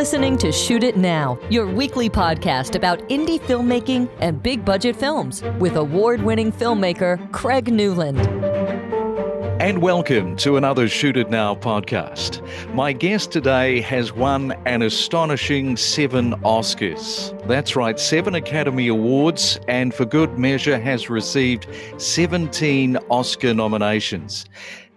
listening to Shoot It Now, your weekly podcast about indie filmmaking and big budget films with award winning filmmaker Craig Newland. And welcome to another Shoot It Now podcast. My guest today has won an astonishing seven Oscars. That's right, seven Academy Awards, and for good measure has received 17 Oscar nominations.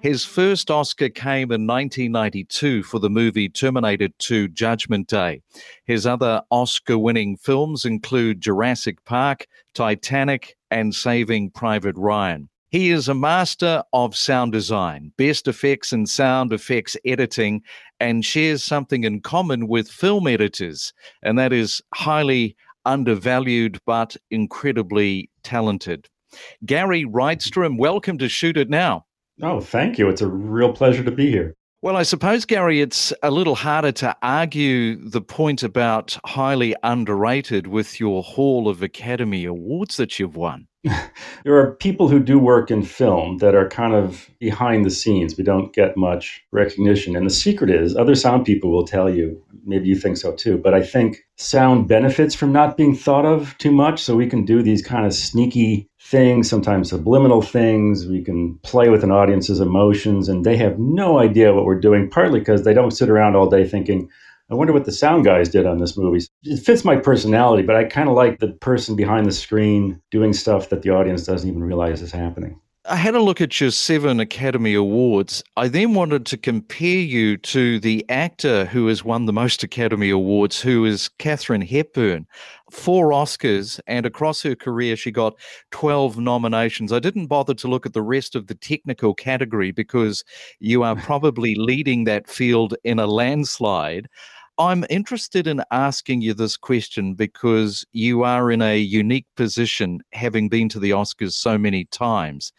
His first Oscar came in 1992 for the movie Terminator 2 Judgment Day. His other Oscar winning films include Jurassic Park, Titanic, and Saving Private Ryan. He is a master of sound design, best effects and sound effects editing, and shares something in common with film editors, and that is highly undervalued but incredibly talented. Gary Rydstrom, welcome to Shoot It Now. Oh, thank you. It's a real pleasure to be here. Well, I suppose, Gary, it's a little harder to argue the point about highly underrated with your haul of Academy Awards that you've won. there are people who do work in film that are kind of behind the scenes. We don't get much recognition. And the secret is other sound people will tell you, maybe you think so too, but I think sound benefits from not being thought of too much. So we can do these kind of sneaky things, sometimes subliminal things. We can play with an audience's emotions, and they have no idea what we're doing, partly because they don't sit around all day thinking, I wonder what the sound guys did on this movie. It fits my personality, but I kind of like the person behind the screen doing stuff that the audience doesn't even realize is happening. I had a look at your seven Academy Awards. I then wanted to compare you to the actor who has won the most Academy Awards, who is Katharine Hepburn. Four Oscars, and across her career, she got 12 nominations. I didn't bother to look at the rest of the technical category because you are probably leading that field in a landslide. I'm interested in asking you this question because you are in a unique position, having been to the Oscars so many times.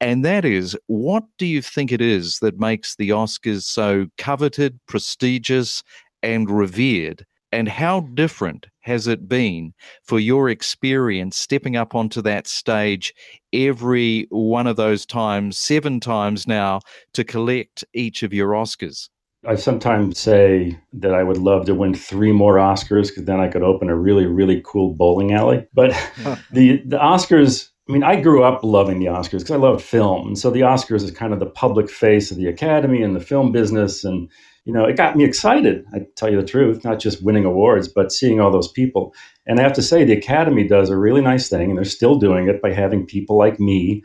And that is, what do you think it is that makes the Oscars so coveted, prestigious, and revered? And how different has it been for your experience stepping up onto that stage every one of those times, seven times now, to collect each of your Oscars? I sometimes say that I would love to win three more Oscars because then I could open a really, really cool bowling alley. But the the Oscars, I mean, I grew up loving the Oscars because I loved film, and so the Oscars is kind of the public face of the Academy and the film business, and you know, it got me excited. I tell you the truth, not just winning awards, but seeing all those people. And I have to say, the Academy does a really nice thing, and they're still doing it by having people like me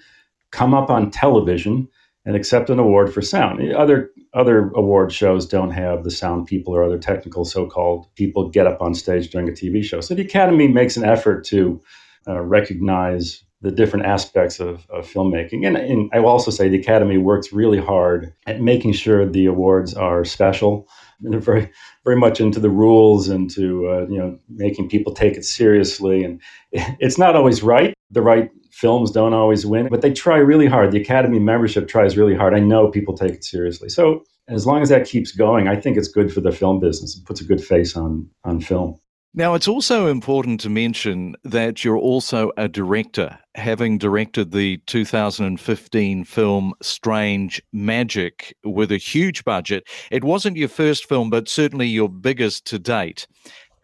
come up on television and accept an award for sound. Other other award shows don't have the sound people or other technical so-called people get up on stage during a TV show. So the Academy makes an effort to uh, recognize the different aspects of, of filmmaking. And, and, I will also say the Academy works really hard at making sure the awards are special. And they're very, very much into the rules and to uh, you know making people take it seriously. And it's not always right. The right films don't always win, but they try really hard. The Academy membership tries really hard. I know people take it seriously. So as long as that keeps going, I think it's good for the film business. It puts a good face on on film. Now, it's also important to mention that you're also a director, having directed the 2015 film Strange Magic with a huge budget. It wasn't your first film, but certainly your biggest to date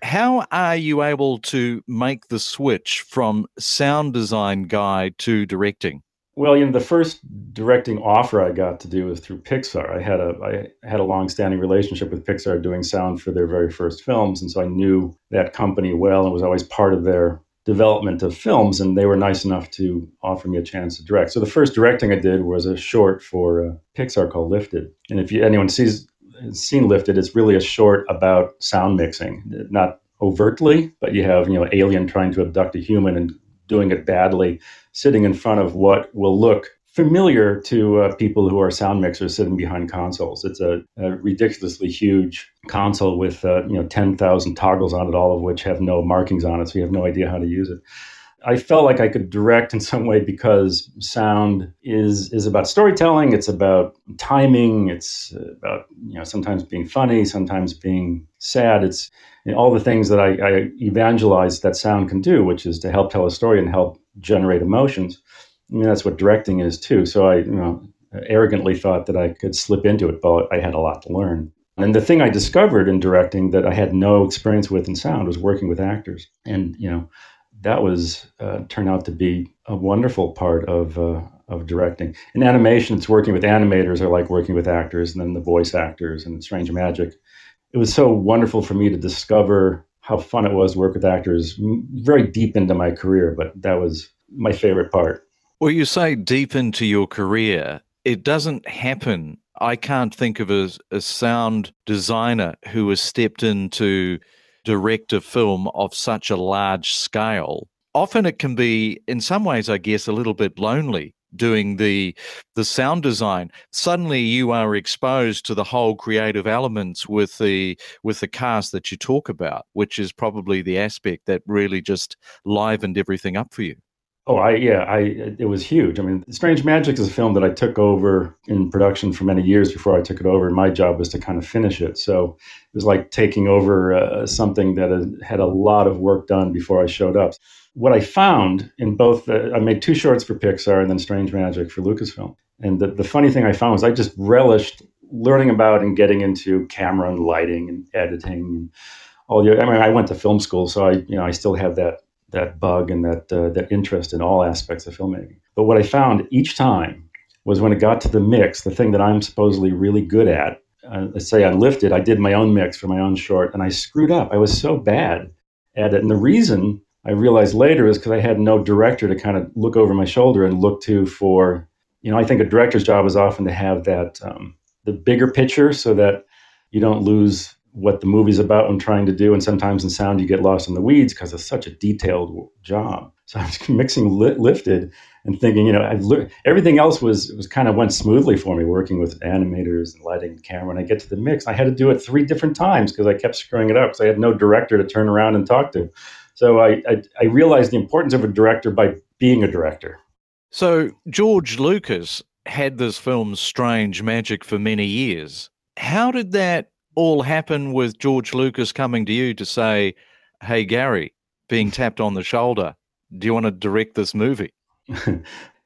how are you able to make the switch from sound design guy to directing? Well, you know, the first directing offer I got to do was through Pixar. I had a I had a long-standing relationship with Pixar doing sound for their very first films, and so I knew that company well and was always part of their development of films. And they were nice enough to offer me a chance to direct. So the first directing I did was a short for uh, Pixar called Lifted. And if you, anyone sees seen Lifted, it's really a short about sound mixing, not overtly, but you have you know alien trying to abduct a human and doing it badly, sitting in front of what will look familiar to uh, people who are sound mixers sitting behind consoles. It's a, a ridiculously huge console with uh, you know ten thousand toggles on it, all of which have no markings on it, so you have no idea how to use it. I felt like I could direct in some way because sound is is about storytelling. It's about timing. It's about you know sometimes being funny, sometimes being sad. It's you know, all the things that I, I evangelize that sound can do, which is to help tell a story and help generate emotions. I mean that's what directing is too. So I you know arrogantly thought that I could slip into it, but I had a lot to learn. And the thing I discovered in directing that I had no experience with in sound was working with actors. And, you know, that was uh, turned out to be a wonderful part of uh, of directing. In animation, it's working with animators are like working with actors, and then the voice actors and Strange Magic. It was so wonderful for me to discover how fun it was to work with actors very deep into my career, but that was my favorite part. Well, you say deep into your career. It doesn't happen. I can't think of a, a sound designer who has stepped into direct a film of such a large scale. Often it can be, in some ways, I guess, a little bit lonely doing the the sound design suddenly you are exposed to the whole creative elements with the with the cast that you talk about which is probably the aspect that really just livened everything up for you Oh, I yeah, I it was huge. I mean, Strange Magic is a film that I took over in production for many years before I took it over, my job was to kind of finish it. So it was like taking over uh, something that had, had a lot of work done before I showed up what I found in both, the, I made two shorts for Pixar and then Strange Magic for Lucasfilm. And the, the funny thing I found was I just relished learning about and getting into camera and lighting and editing and all the. I mean, I went to film school, so I, you know, I still have that that bug and that uh, that interest in all aspects of filmmaking. But what I found each time was when it got to the mix, the thing that I'm supposedly really good at. Uh, let's say I lifted, I did my own mix for my own short, and I screwed up. I was so bad at it, and the reason I realized later is because I had no director to kind of look over my shoulder and look to for, you know, I think a director's job is often to have that, um, the bigger picture so that you don't lose what the movie's about and trying to do. And sometimes in sound, you get lost in the weeds because it's such a detailed job. So I was mixing li- lifted and thinking, you know, I've learned, everything else was was kind of went smoothly for me working with animators and lighting and camera. And I get to the mix, I had to do it three different times because I kept screwing it up because I had no director to turn around and talk to. So I, I, I realized the importance of a director by being a director. So George Lucas had this film Strange Magic for many years. How did that all happen with George Lucas coming to you to say, "Hey Gary, being tapped on the shoulder, do you want to direct this movie?"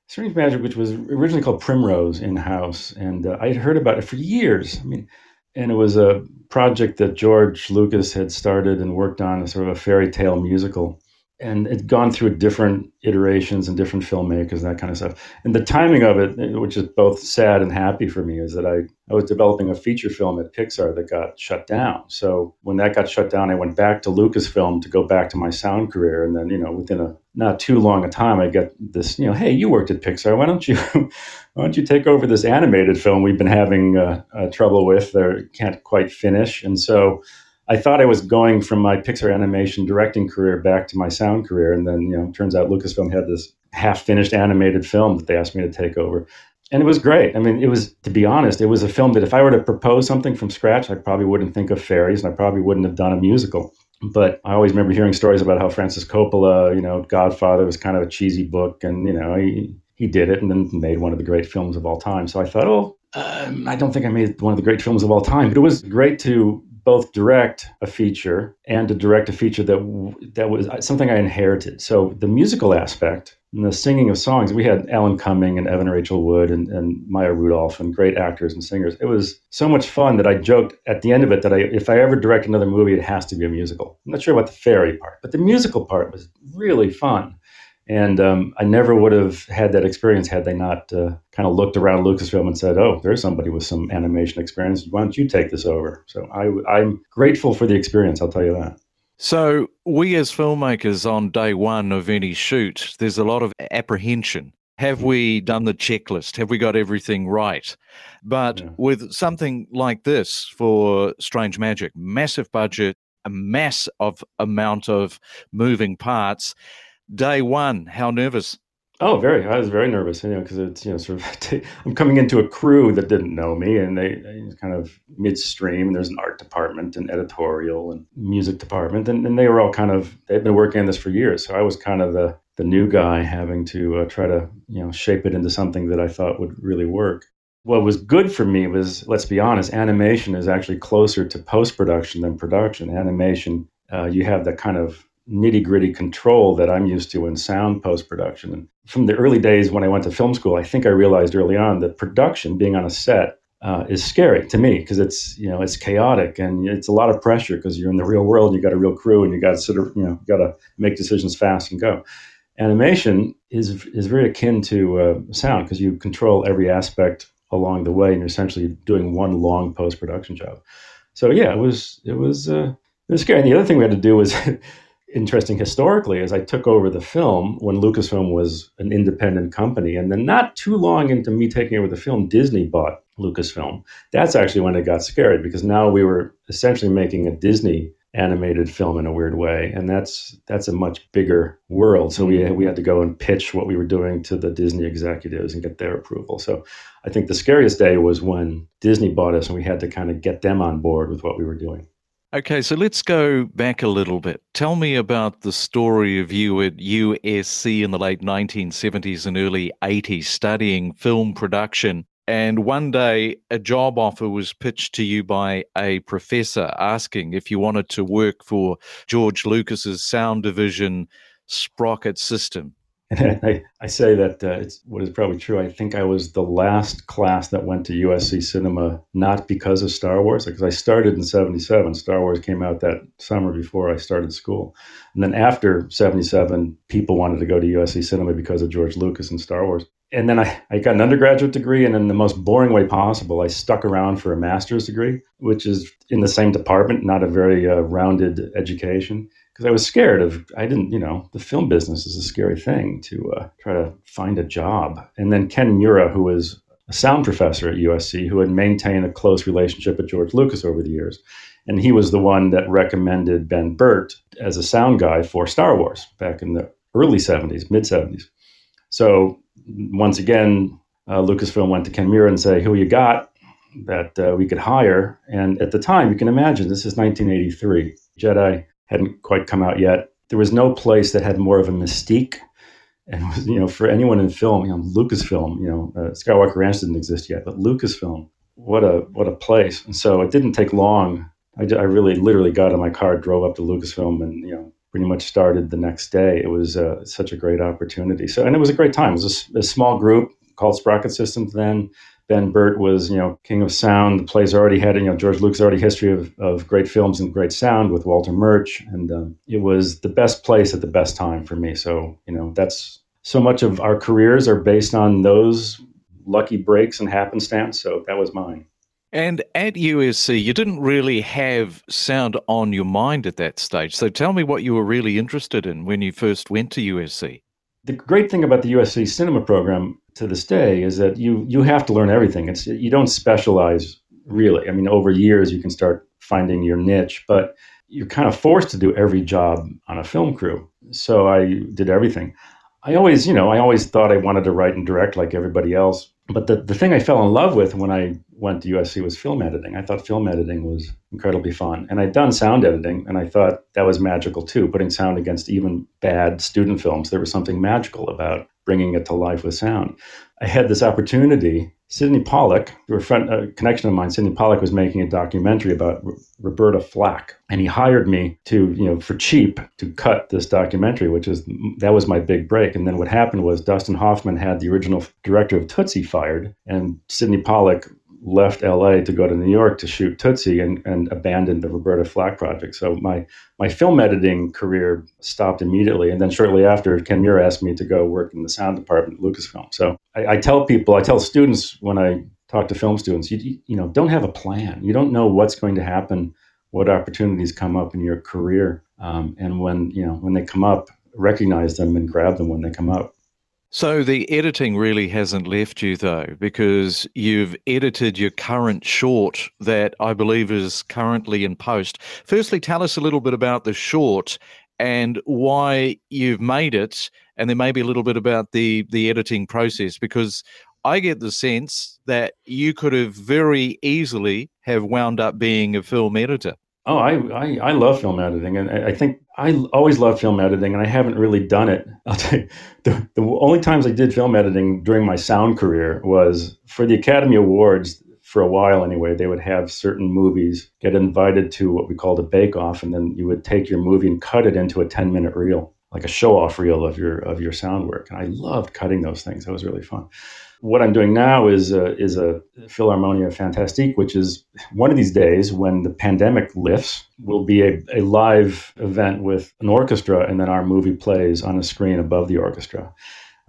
Strange Magic, which was originally called Primrose in house, and uh, I had heard about it for years. I mean, and it was a project that George Lucas had started and worked on, a sort of a fairy tale musical and it's gone through different iterations and different filmmakers and that kind of stuff. And the timing of it, which is both sad and happy for me, is that I, I was developing a feature film at Pixar that got shut down. So when that got shut down, I went back to Lucasfilm to go back to my sound career. And then, you know, within a not too long a time, I get this, you know, hey, you worked at Pixar. Why don't you, why don't you take over this animated film we've been having uh, uh, trouble with or can't quite finish? And so I thought I was going from my Pixar animation directing career back to my sound career, and then you know, turns out Lucasfilm had this half-finished animated film that they asked me to take over, and it was great. I mean, it was to be honest, it was a film that if I were to propose something from scratch, I probably wouldn't think of fairies, and I probably wouldn't have done a musical. But I always remember hearing stories about how Francis Coppola, you know, Godfather was kind of a cheesy book, and you know, he he did it and then made one of the great films of all time. So I thought, oh, um, I don't think I made one of the great films of all time, but it was great to both direct a feature and to direct a feature that that was uh, something I inherited. So the musical aspect and the singing of songs, we had Alan Cumming and Evan Rachel Wood and, and Maya Rudolph and great actors and singers. It was so much fun that I joked at the end of it that I, if I ever direct another movie, it has to be a musical. I'm not sure about the fairy part, but the musical part was really fun. And um, I never would have had that experience had they not uh, kind of looked around Lucasfilm and said, "Oh, there's somebody with some animation experience. Why don't you take this over?" So I, I'm grateful for the experience. I'll tell you that. So we as filmmakers on day one of any shoot, there's a lot of apprehension. Have we done the checklist? Have we got everything right? But yeah. with something like this for Strange Magic, massive budget, a mass of amount of moving parts day one, how nervous? Oh, very. I was very nervous, you know, because it's you know sort of I'm coming into a crew that didn't know me, and they, they kind of midstream. There's an art department, and editorial, and music department, and, and they were all kind of they've been working on this for years. So I was kind of the the new guy having to uh, try to you know shape it into something that I thought would really work. What was good for me was, let's be honest, animation is actually closer to post production than production. Animation, uh, you have that kind of nitty gritty control that I'm used to in sound post production. And from the early days when I went to film school, I think I realized early on that production, being on a set, uh, is scary to me because it's you know it's chaotic and it's a lot of pressure because you're in the real world. You got a real crew and you got to sort of you know got to make decisions fast and go. Animation is is very akin to uh, sound because you control every aspect along the way and you're essentially doing one long post production job. So yeah, it was it was uh, it was scary. And the other thing we had to do was interesting historically is I took over the film when Lucasfilm was an independent company. And then not too long into me taking over the film, Disney bought Lucasfilm. That's actually when it got scary because now we were essentially making a Disney animated film in a weird way and that's that's a much bigger world so we mm-hmm. we had to go and pitch what we were doing to the Disney executives and get their approval so i think the scariest day was when Disney bought us and we had to kind of get them on board with what we were doing Okay, so let's go back a little bit. Tell me about the story of you at USC in the late 1970s and early 80s studying film production. And one day, a job offer was pitched to you by a professor asking if you wanted to work for George Lucas's sound division Sprocket system. I, I say that uh, it's what is probably true. I think I was the last class that went to USC Cinema, not because of Star Wars, because I started in 77. Star Wars came out that summer before I started school. And then after 77, people wanted to go to USC Cinema because of George Lucas and Star Wars. And then I, I got an undergraduate degree, and in the most boring way possible, I stuck around for a master's degree, which is in the same department, not a very uh, rounded education because I was scared of I didn't you know the film business is a scary thing to uh, try to find a job. And then Ken Miura, who was a sound professor at USC, who had maintained a close relationship with George Lucas over the years, and he was the one that recommended Ben Burtt as a sound guy for Star Wars back in the early '70s, mid '70s. So once again, uh, Lucasfilm went to Ken Miura and say, "Who you got?" That uh, we could hire, and at the time, you can imagine this is 1983. Jedi hadn't quite come out yet. There was no place that had more of a mystique. And you know, for anyone in film, you know, Lucasfilm, you know, uh, Skywalker Ranch didn't exist yet, but Lucasfilm, what a what a place! And so it didn't take long. I, I really, literally got in my car, drove up to Lucasfilm, and you know, pretty much started the next day. It was uh, such a great opportunity. So, and it was a great time. It was a, a small group called Sprocket Systems then. Ben Burtt was, you know, king of sound. The plays already had, you know, George Lucas already history of, of great films and great sound with Walter Murch, and um, it was the best place at the best time for me. So, you know, that's so much of our careers are based on those lucky breaks and happenstance. So that was mine. And at USC, you didn't really have sound on your mind at that stage. So tell me what you were really interested in when you first went to USC. The great thing about the USC cinema program to this day is that you you have to learn everything. It's you don't specialize really. I mean, over years you can start finding your niche, but you're kind of forced to do every job on a film crew. So I did everything. I always, you know, I always thought I wanted to write and direct like everybody else. But the, the thing I fell in love with when I went to USC was film editing. I thought film editing was incredibly fun. And I'd done sound editing, and I thought that was magical too, putting sound against even bad student films. There was something magical about bringing it to life with sound. I had this opportunity. Sydney Pollack, a, friend, a connection of mine, Sydney Pollack was making a documentary about R- Roberta Flack, and he hired me to, you know, for cheap to cut this documentary, which is that was my big break. And then what happened was Dustin Hoffman had the original director of Tootsie fired, and Sydney Pollack left LA to go to New York to shoot Tootsie and, and abandoned the Roberta Flack project. So my my film editing career stopped immediately. And then shortly after, Ken Miura asked me to go work in the sound department at Lucasfilm. So I, I tell people, I tell students when I talk to film students, you, you know, don't have a plan. You don't know what's going to happen, what opportunities come up in your career. Um, and when, you know, when they come up, recognize them and grab them when they come up. So the editing really hasn't left you though, because you've edited your current short that I believe is currently in post. Firstly, tell us a little bit about the short and why you've made it, and then maybe a little bit about the the editing process, because I get the sense that you could have very easily have wound up being a film editor. Oh, I, I, I love film editing, and I think I always loved film editing, and I haven't really done it. You, the, the only times I did film editing during my sound career was for the Academy Awards. For a while, anyway, they would have certain movies get invited to what we called a bake-off, and then you would take your movie and cut it into a ten-minute reel, like a show-off reel of your of your sound work. And I loved cutting those things; that was really fun. What I'm doing now is a, is a Philharmonia Fantastique, which is one of these days when the pandemic lifts, will be a, a live event with an orchestra, and then our movie plays on a screen above the orchestra.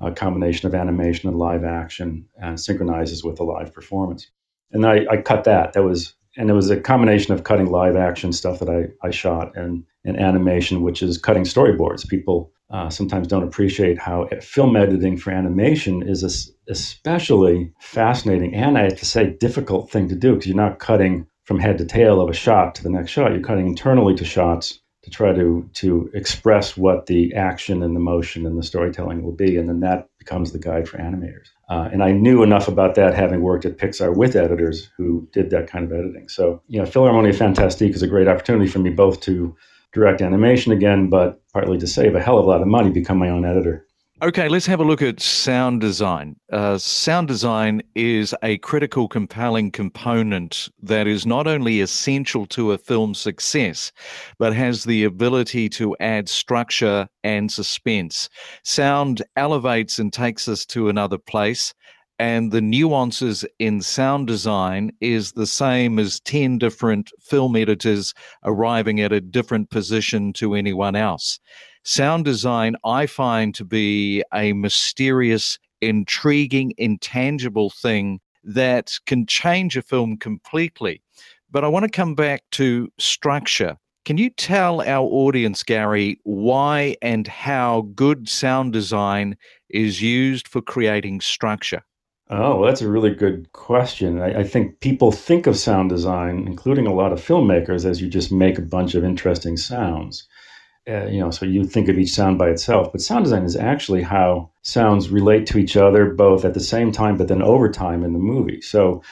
A combination of animation and live action and synchronizes with a live performance. And I, I cut that. That was and it was a combination of cutting live action stuff that I, I shot and, and animation, which is cutting storyboards. People uh, sometimes don't appreciate how film editing for animation is a, especially fascinating and I have to say difficult thing to do because you're not cutting from head to tail of a shot to the next shot. You're cutting internally to shots to try to to express what the action and the motion and the storytelling will be, and then that becomes the guide for animators. Uh, and I knew enough about that having worked at Pixar with editors who did that kind of editing. So, you know, Philharmonia Fantastique is a great opportunity for me both to direct animation again, but partly to save a hell of a lot of money, become my own editor. Okay, let's have a look at sound design. Uh, sound design is a critical, compelling component that is not only essential to a film's success, but has the ability to add structure and suspense. Sound elevates and takes us to another place, and the nuances in sound design is the same as 10 different film editors arriving at a different position to anyone else. Sound design, I find to be a mysterious, intriguing, intangible thing that can change a film completely. But I want to come back to structure. Can you tell our audience, Gary, why and how good sound design is used for creating structure? Oh, well, that's a really good question. I, I, think people think of sound design, including a lot of filmmakers, as you just make a bunch of interesting sounds. Uh, you know, so you think of each sound by itself, but sound design is actually how sounds relate to each other, both at the same time, but then over time in the movie. So,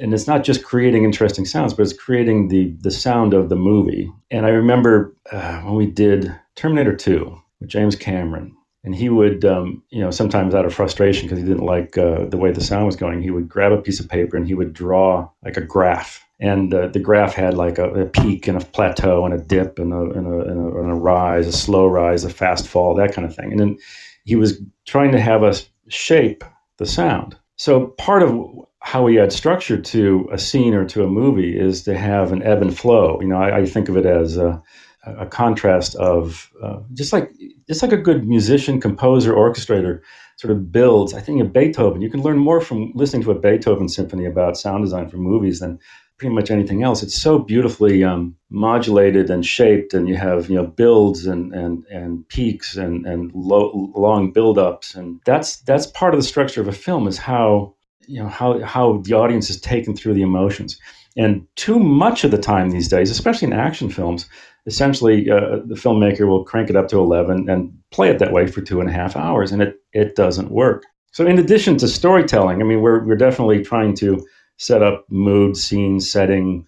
and it's not just creating interesting sounds, but it's creating the the sound of the movie. And I remember uh, when we did Terminator Two with James Cameron and he would um, you know sometimes out of frustration because he didn't like uh, the way the sound was going he would grab a piece of paper and he would draw like a graph and uh, the graph had like a, a, peak and a plateau and a dip and a, and, a, and, a, and a rise a slow rise a fast fall that kind of thing and then he was trying to have us shape the sound so part of how we add structure to a scene or to a movie is to have an ebb and flow you know i, I think of it as uh, a contrast of uh, just like just like a good musician, composer, orchestrator sort of builds. I think of Beethoven. You can learn more from listening to a Beethoven symphony about sound design for movies than pretty much anything else. It's so beautifully um, modulated and shaped, and you have you know builds and and and peaks and and low, long buildups, and that's that's part of the structure of a film is how you know how how the audience is taken through the emotions. And too much of the time these days, especially in action films, essentially uh, the filmmaker will crank it up to 11 and play it that way for two and a half hours, and it, it doesn't work. So, in addition to storytelling, I mean, we're, we're definitely trying to set up mood, scene, setting,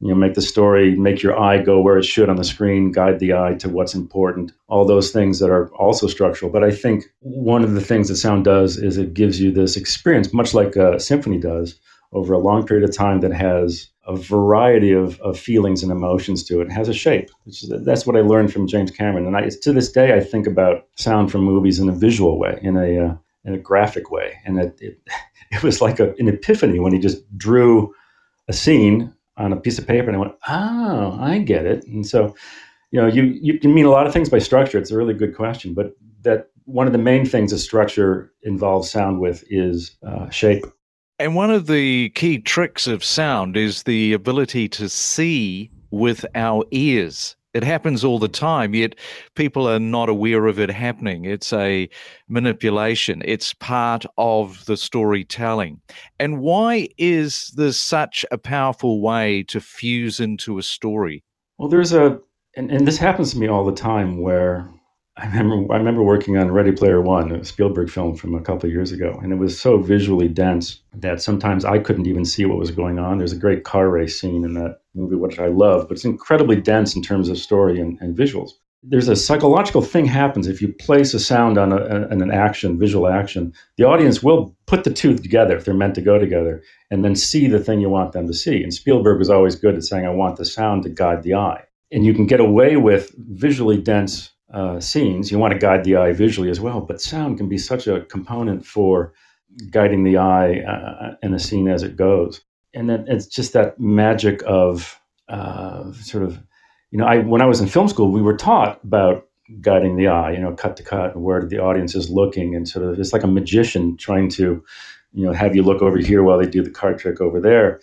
you know, make the story, make your eye go where it should on the screen, guide the eye to what's important, all those things that are also structural. But I think one of the things that sound does is it gives you this experience, much like a symphony does, over a long period of time that has a variety of, of feelings and emotions to it. it has a shape. Is, that's what I learned from James Cameron. And I, to this day, I think about sound from movies in a visual way, in a, uh, in a graphic way. And it, it, it was like a, an epiphany when he just drew a scene on a piece of paper and I went, oh, I get it. And so, you know, you, you can mean a lot of things by structure. It's a really good question. But that one of the main things a structure involves sound with is uh, shape and one of the key tricks of sound is the ability to see with our ears. It happens all the time, yet people are not aware of it happening. It's a manipulation, it's part of the storytelling. And why is this such a powerful way to fuse into a story? Well, there's a, and, and this happens to me all the time where I remember I remember working on Ready Player One, a Spielberg film from a couple of years ago, and it was so visually dense that sometimes I couldn't even see what was going on. There's a great car race scene in that movie, which I love, but it's incredibly dense in terms of story and, and visuals. There's a psychological thing happens if you place a sound on, a, an action, visual action. The audience will put the two together if they're meant to go together, and then see the thing you want them to see. And Spielberg was always good at saying, "I want the sound to guide the eye." And you can get away with visually dense uh, scenes. You want to guide the eye visually as well, but sound can be such a component for guiding the eye uh, in a scene as it goes. And then it's just that magic of uh, sort of, you know, I when I was in film school, we were taught about guiding the eye, you know, cut to cut, where the audience is looking, and sort of it's like a magician trying to, you know, have you look over here while they do the card trick over there.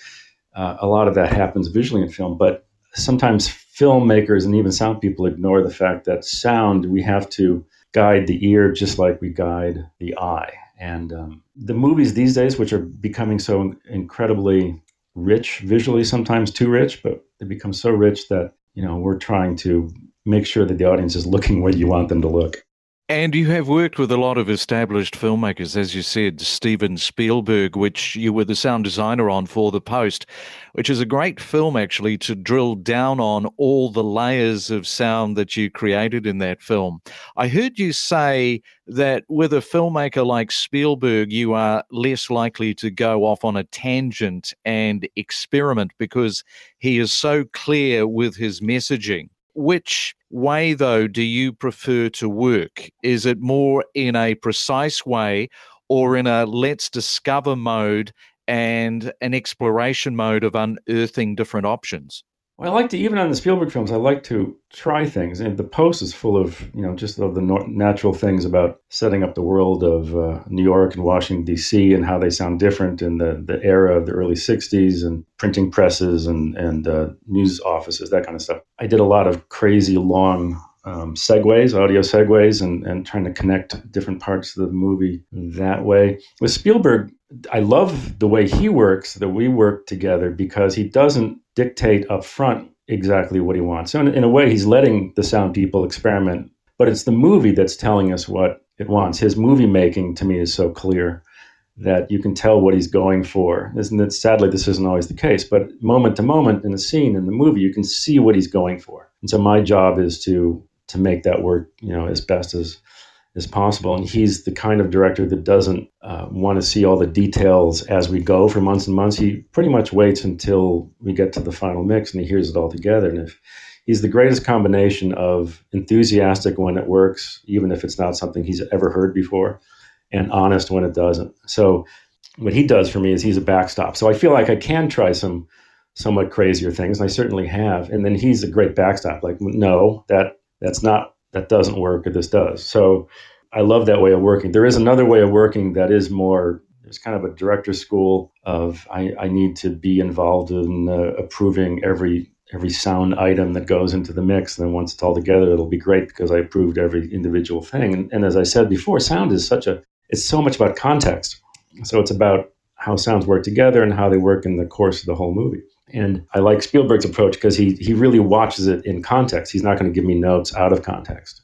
Uh, a lot of that happens visually in film, but sometimes filmmakers and even sound people ignore the fact that sound we have to guide the ear just like we guide the eye. And um, the movies these days, which are becoming so incredibly rich visually, sometimes too rich, but they become so rich that you know we're trying to make sure that the audience is looking where you want them to look. And you have worked with a lot of established filmmakers, as you said, Steven Spielberg, which you were the sound designer on for The Post, which is a great film actually to drill down on all the layers of sound that you created in that film. I heard you say that with a filmmaker like Spielberg, you are less likely to go off on a tangent and experiment because he is so clear with his messaging. Which way, though, do you prefer to work? Is it more in a precise way or in a let's discover mode and an exploration mode of unearthing different options? I like to even on the Spielberg films. I like to try things, and the post is full of you know just of the natural things about setting up the world of uh, New York and Washington D.C. and how they sound different in the the era of the early '60s and printing presses and and uh, news offices, that kind of stuff. I did a lot of crazy long um, segues, audio segues, and, and trying to connect different parts of the movie that way. With Spielberg, I love the way he works, that we work together, because he doesn't dictate up front exactly what he wants. So, in, in a way, he's letting the sound people experiment, but it's the movie that's telling us what it wants. His movie making, to me, is so clear that you can tell what he's going for. Isn't it? Sadly, this isn't always the case, but moment to moment in the scene in the movie, you can see what he's going for. And so my job is to to make that work, you know, as best as as possible. And he's the kind of director that doesn't uh, want to see all the details as we go for months and months. He pretty much waits until we get to the final mix and he hears it all together. And if he's the greatest combination of enthusiastic when it works, even if it's not something he's ever heard before, and honest when it doesn't. So what he does for me is he's a backstop. So I feel like I can try some somewhat crazier things, and I certainly have. And then he's a great backstop. Like, no, that that's not that doesn't work or this does. So I love that way of working. There is another way of working that is more there's kind of a director school of I, I need to be involved in uh, approving every every sound item that goes into the mix. And then once it's all together, it'll be great because I approved every individual thing. And, and as I said before, sound is such a it's so much about context. So it's about how sounds work together and how they work in the course of the whole movie. And I like Spielberg's approach because he he really watches it in context. He's not going to give me notes out of context.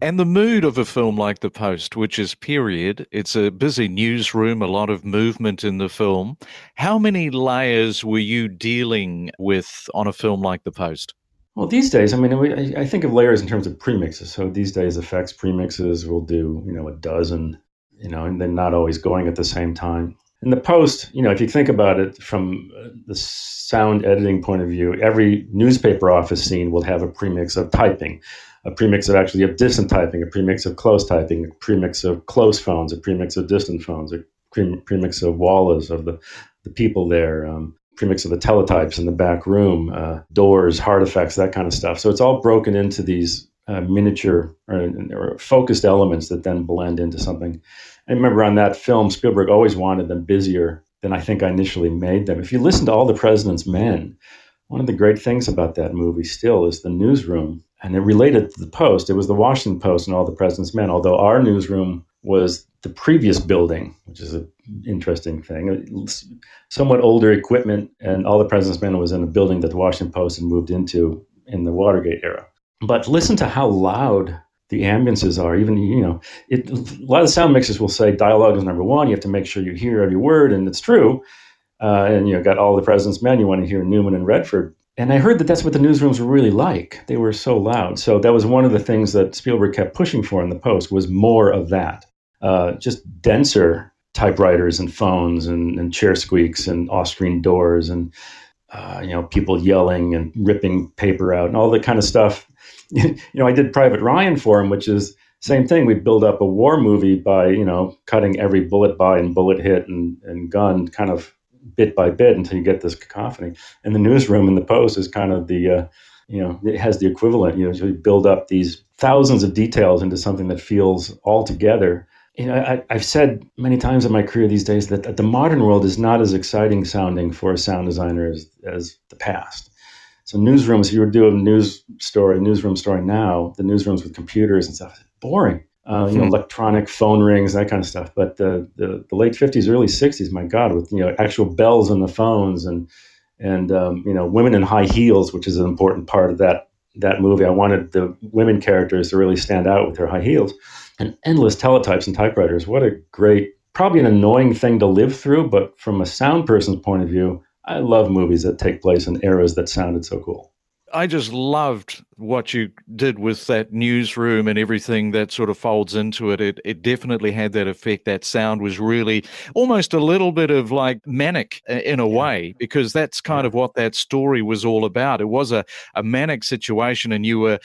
And the mood of a film like The Post, which is period, it's a busy newsroom, a lot of movement in the film. How many layers were you dealing with on a film like The Post? Well, these days, I mean, I think of layers in terms of premixes. So these days, effects premixes will do, you know, a dozen, you know, and they're not always going at the same time in the post, you know, if you think about it from the sound editing point of view, every newspaper office scene will have a premix of typing, a premix of actually of distant typing, a premix of close typing, a premix of close phones, a premix of distant phones, a premix of wallas of the, the people there, um, premix of the teletypes in the back room, uh, doors, hard effects, that kind of stuff. So it's all broken into these uh, miniature or, or, focused elements that then blend into something. I remember on that film, Spielberg always wanted them busier than I think I initially made them. If you listen to All the President's Men, one of the great things about that movie still is the newsroom. And it related to the Post. It was the Washington Post and All the President's Men, although our newsroom was the previous building, which is an interesting thing. Somewhat older equipment, and All the President's Men was in a building that the Washington Post had moved into in the Watergate era. But listen to how loud the ambiances are. Even you know, it, a lot of sound mixers will say dialogue is number one. You have to make sure you hear every word, and it's true. Uh, and you know, got all the president's men. You want to hear Newman and Redford. And I heard that that's what the newsrooms were really like. They were so loud. So that was one of the things that Spielberg kept pushing for in the Post was more of that, uh, just denser typewriters and phones and, and chair squeaks and off-screen doors and uh, you know people yelling and ripping paper out and all that kind of stuff you know, I did Private Ryan for him, which is Same thing. We build up a war movie by you know cutting every bullet by and bullet hit and, and gun kind of bit by bit until you get this cacophony. And the newsroom in the post is kind of the uh, you know it has the equivalent. You know, you build up these thousands of details into something that feels all together. You know, I, I've said many times in my career these days that, that the modern world is not as exciting sounding for a sound designer as, as the past. So newsrooms, if you were doing a news story, newsroom story now, the newsrooms with computers and stuff, boring. Uh, you know, hmm. electronic phone rings, that kind of stuff. But the, the, the late fifties, early sixties, my God, with you know actual bells on the phones and and um, you know women in high heels, which is an important part of that that movie. I wanted the women characters to really stand out with their high heels and endless teletypes and typewriters. What a great, probably an annoying thing to live through, but from a sound person's point of view, I love movies that take place in eras that sounded so cool. I just loved what you did with that newsroom and everything that sort of folds into it. It it definitely had that effect. That sound was really almost a little bit of like manic in a way, because that's kind of what that story was all about. It was a, a manic situation, and you were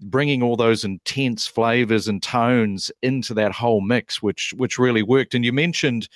bringing all those intense flavors and tones into that whole mix, which which really worked. And you mentioned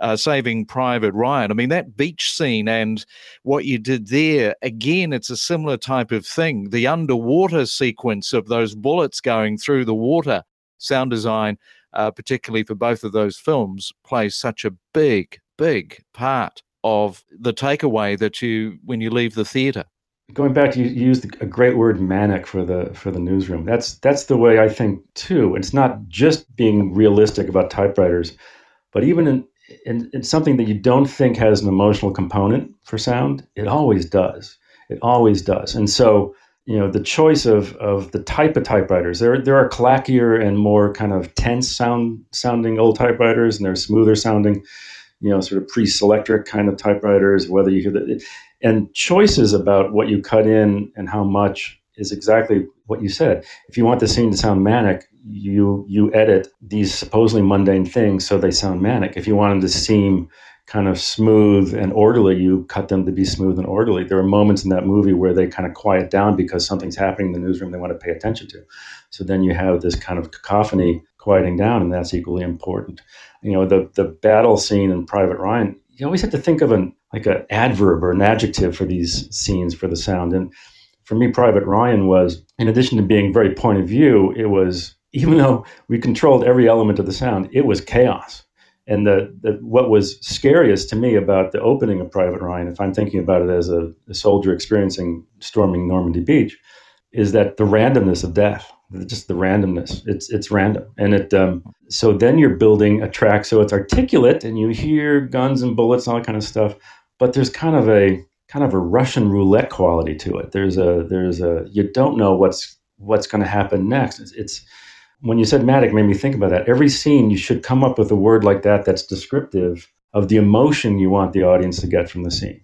uh, Saving Private Ryan. I mean, that beach scene and what you did there, again, it's a similar type of thing. The underwater sequence of those bullets going through the water, sound design, uh, particularly for both of those films, plays such a big, big part of the takeaway that you when you leave the theater going back to you used a great word manic for the for the newsroom that's that's the way i think too it's not just being realistic about typewriters but even in and something that you don't think has an emotional component for sound, it always does. It always does. And so, you know, the choice of of the type of typewriters, there there are clackier and more kind of tense sound sounding old typewriters, and there's smoother sounding, you know, sort of pre-selectric kind of typewriters. Whether you hear the and choices about what you cut in and how much is exactly what you said. If you want the scene to sound manic, you you edit these supposedly mundane things so they sound manic. If you want them to seem kind of smooth and orderly, you cut them to be smooth and orderly. There are moments in that movie where they kind of quiet down because something's happening in the newsroom they want to pay attention to. So then you have this kind of cacophony quieting down, and that's equally important. You know, the the battle scene in Private Ryan, you always have to think of an like an adverb or an adjective for these scenes for the sound. And for me, Private Ryan was, in addition to being very point of view, it was even though we controlled every element of the sound, it was chaos. And the, the what was scariest to me about the opening of Private Ryan, if I'm thinking about it as a, a soldier experiencing storming Normandy Beach, is that the randomness of death, just the randomness. It's it's random, and it. Um, so then you're building a track so it's articulate, and you hear guns and bullets, and all that kind of stuff. But there's kind of a kind of a Russian roulette quality to it. There's a there's a you don't know what's what's going to happen next. It's, it's when you said Matic made me think about that. Every scene, you should come up with a word like that that's descriptive of the emotion you want the audience to get from the scene.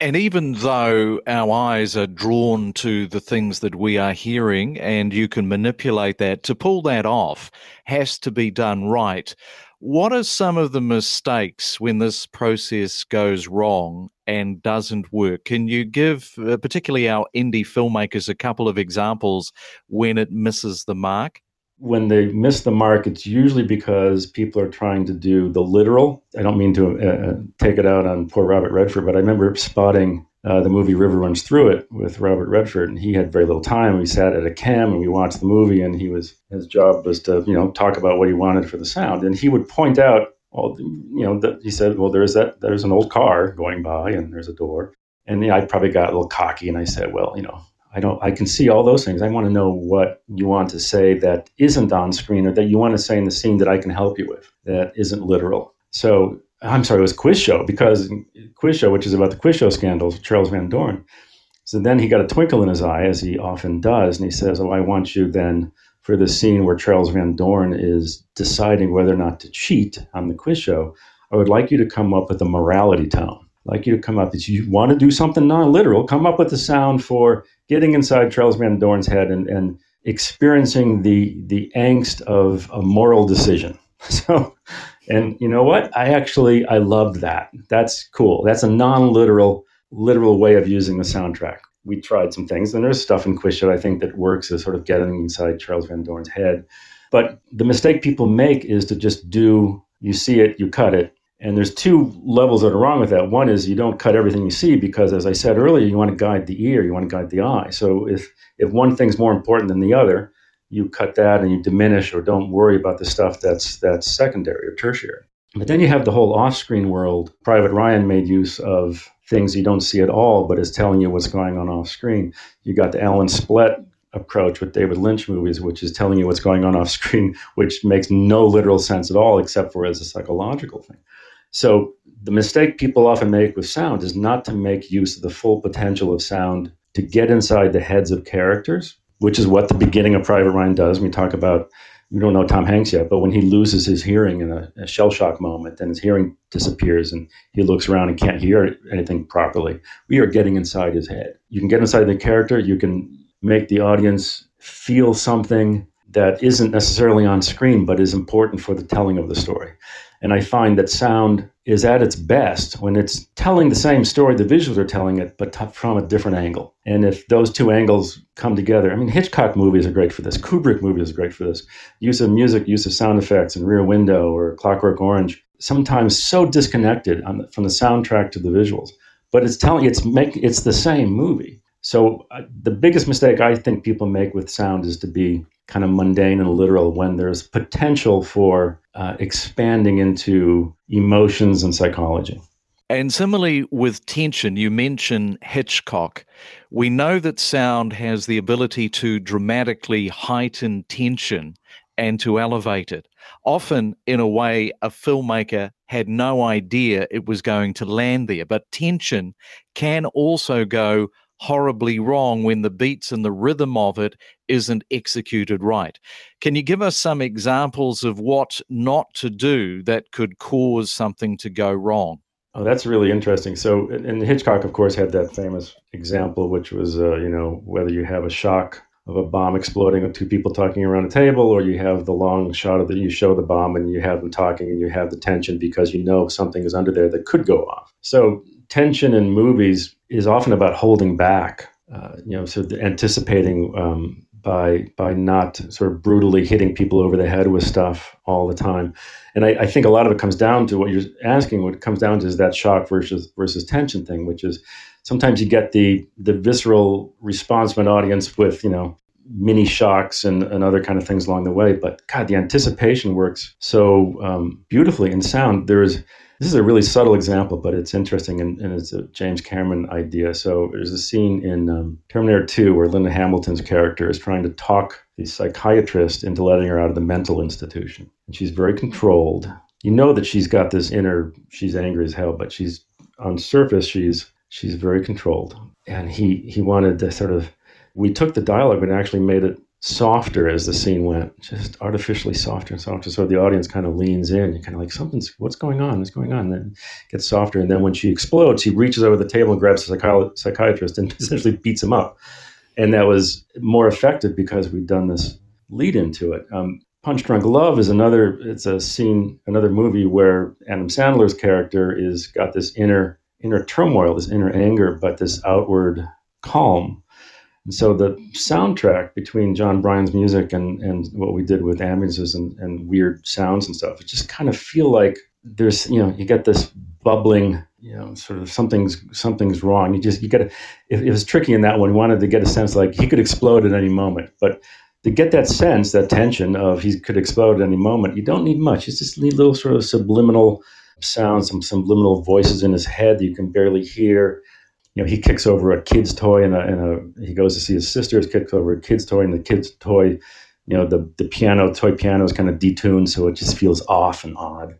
And even though our eyes are drawn to the things that we are hearing, and you can manipulate that, to pull that off has to be done right. What are some of the mistakes when this process goes wrong and doesn't work? Can you give, uh, particularly our indie filmmakers, a couple of examples when it misses the mark? When they miss the mark, it's usually because people are trying to do the literal. I don't mean to uh, uh, take it out on poor Robert Redford, but I remember spotting uh, the movie River Runs Through It with Robert Redford, and he had very little time. We sat at a KEM and we watched the movie, and he was his job was to you know talk about what he wanted for the sound, and he would point out. Well, you know, the, he said, "Well, there's that. There's an old car going by, and there's a door." And I probably got a little cocky, and I said, "Well, you know, I don't I can see all those things. I want to know what you want to say that isn't on screen or that you want to say in the scene that I can help you with that isn't literal. So I'm sorry, it was quiz show because quiz show, which is about the quiz show scandals, Charles Van Doren. So then he got a twinkle in his eye, as he often does, and he says, "Oh, I want you then for the scene where Charles Van Doren is deciding whether or not to cheat on the quiz show. I would like you to come up with a morality tone. I'd like you to come up if you want to do something non-literal, come up with a sound for getting inside Charles Van Doren's head and, and experiencing the the angst of a moral decision. So, and you know what? I actually I loved that. That's cool. That's a non-literal literal way of using the soundtrack. We tried some things, and there's stuff in Quiz Show I think that works as sort of getting inside Charles Van Doren's head. But the mistake people make is to just do, you see it, you cut it. And there's two levels that are wrong with that. One is you don't cut everything you see because, as I said earlier, you want to guide the ear, you want to guide the eye. So if if one thing's more important than the other, you cut that and you diminish or don't worry about the stuff that's that's secondary or tertiary. But then you have the whole off-screen world. Private Ryan made use of things you don't see at all, but is telling you what's going on off screen. You got the Alan Splet approach with David Lynch movies, which is telling you what's going on off screen, which makes no literal sense at all, except for as a psychological thing. So the mistake people often make with sound is not to make use of the full potential of sound to get inside the heads of characters, which is what the beginning of Private Ryan does. We talk about we don't know Tom Hanks yet, but when he loses his hearing in a, a shell shock moment and his hearing disappears and he looks around and can't hear anything properly, we are getting inside his head. You can get inside the character, you can make the audience feel something that isn't necessarily on screen but is important for the telling of the story. And I find that sound is at its best when it's telling the same story, the visuals are telling it, but t- from a different angle. And if those two angles come together, I mean, Hitchcock movies are great for this. Kubrick movies are great for this. Use of music, use of sound effects in Rear Window or Clockwork Orange, sometimes so disconnected the, from the soundtrack to the visuals. But it's telling it's make it's the same movie. So uh, the biggest mistake I think people make with sound is to be kind of mundane and literal when there's potential for uh, expanding into emotions and psychology. And similarly with tension, you mention Hitchcock. We know that sound has the ability to dramatically heighten tension and to elevate it. Often, in a way, a filmmaker had no idea it was going to land there. But tension can also go horribly wrong when the beats and the rhythm of it isn't executed right. Can you give us some examples of what not to do that could cause something to go wrong? Oh, that's really interesting. So, and Hitchcock, of course, had that famous example, which was, uh, you know, whether you have a shock of a bomb exploding with two people talking around a table, or you have the long shot of that you show the bomb and you have them talking and you have the tension because you know something is under there that could go off. So, tension in movies is often about holding back, uh, you know, sort of anticipating um, by by not sort of brutally hitting people over the head with stuff all the time. And I, I, think a lot of it comes down to what you're asking. What it comes down to is that shock versus versus tension thing, which is sometimes you get the the visceral response from an audience with you know mini shocks and, and other kind of things along the way. But God, the anticipation works so um, beautifully in sound. There is this is a really subtle example, but it's interesting and, and it's a James Cameron idea. So there's a scene in um, Terminator 2 where Linda Hamilton's character is trying to talk the psychiatrist into letting her out of the mental institution. And she's very controlled. You know that she's got this inner, she's angry as hell, but she's on surface, she's she's very controlled. And he he wanted to sort of we took the dialogue and actually made it softer as the scene went, just artificially softer and softer. So the audience kind of leans in. You're kind of like, something's, what's going on? What's going on? Then gets softer. And then when she explodes, she reaches over the table and grabs the psychi- psychiatrist and essentially beats him up. And that was more effective because we'd done this lead into it. Um, Punch Drunk Love is another, it's a scene, another movie where Adam Sandler's character is got this inner, inner turmoil, this inner anger, but this outward calm and so the soundtrack between Jon Brion's music and, and what we did with ambiances and, and weird sounds and stuff, it just kind of feel like there's, you know, you get this bubbling, you know, sort of something's something's wrong. You just you get it. It, was tricky in that one. We wanted to get a sense like he could explode at any moment, but to get that sense, that tension of he could explode at any moment, you don't need much. You just need little sort of subliminal sounds, some subliminal voices in his head that you can barely hear you know, he kicks over a kid's toy and a, and a he goes to see his sister's kicks over a kid's toy and the kid's toy, you know, the, the piano, toy piano is kind of detuned. So it just feels off and odd.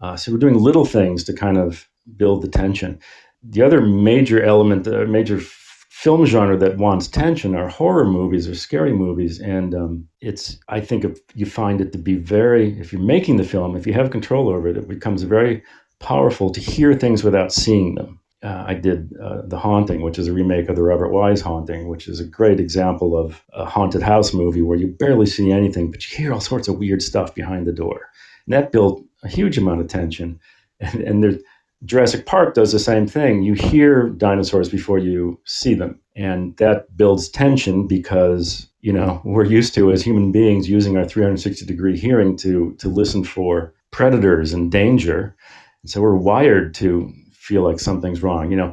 Uh, so we're doing little things to kind of build the tension. The other major element, the major film genre that wants tension are horror movies or scary movies. And um, it's, I think if you find it to be very, if you're making the film, if you have control over it, it becomes very powerful to hear things without seeing them uh, I did uh, The Haunting, which is a remake of the Robert Wise Haunting, which is a great example of a haunted house movie where you barely see anything, but you hear all sorts of weird stuff behind the door. And that built a huge amount of tension. And, and there's, Jurassic Park does the same thing. You hear dinosaurs before you see them. And that builds tension because you know we're used to as human beings using our 360 degree hearing to to listen for predators and danger and so we're wired to feel like something's wrong you know?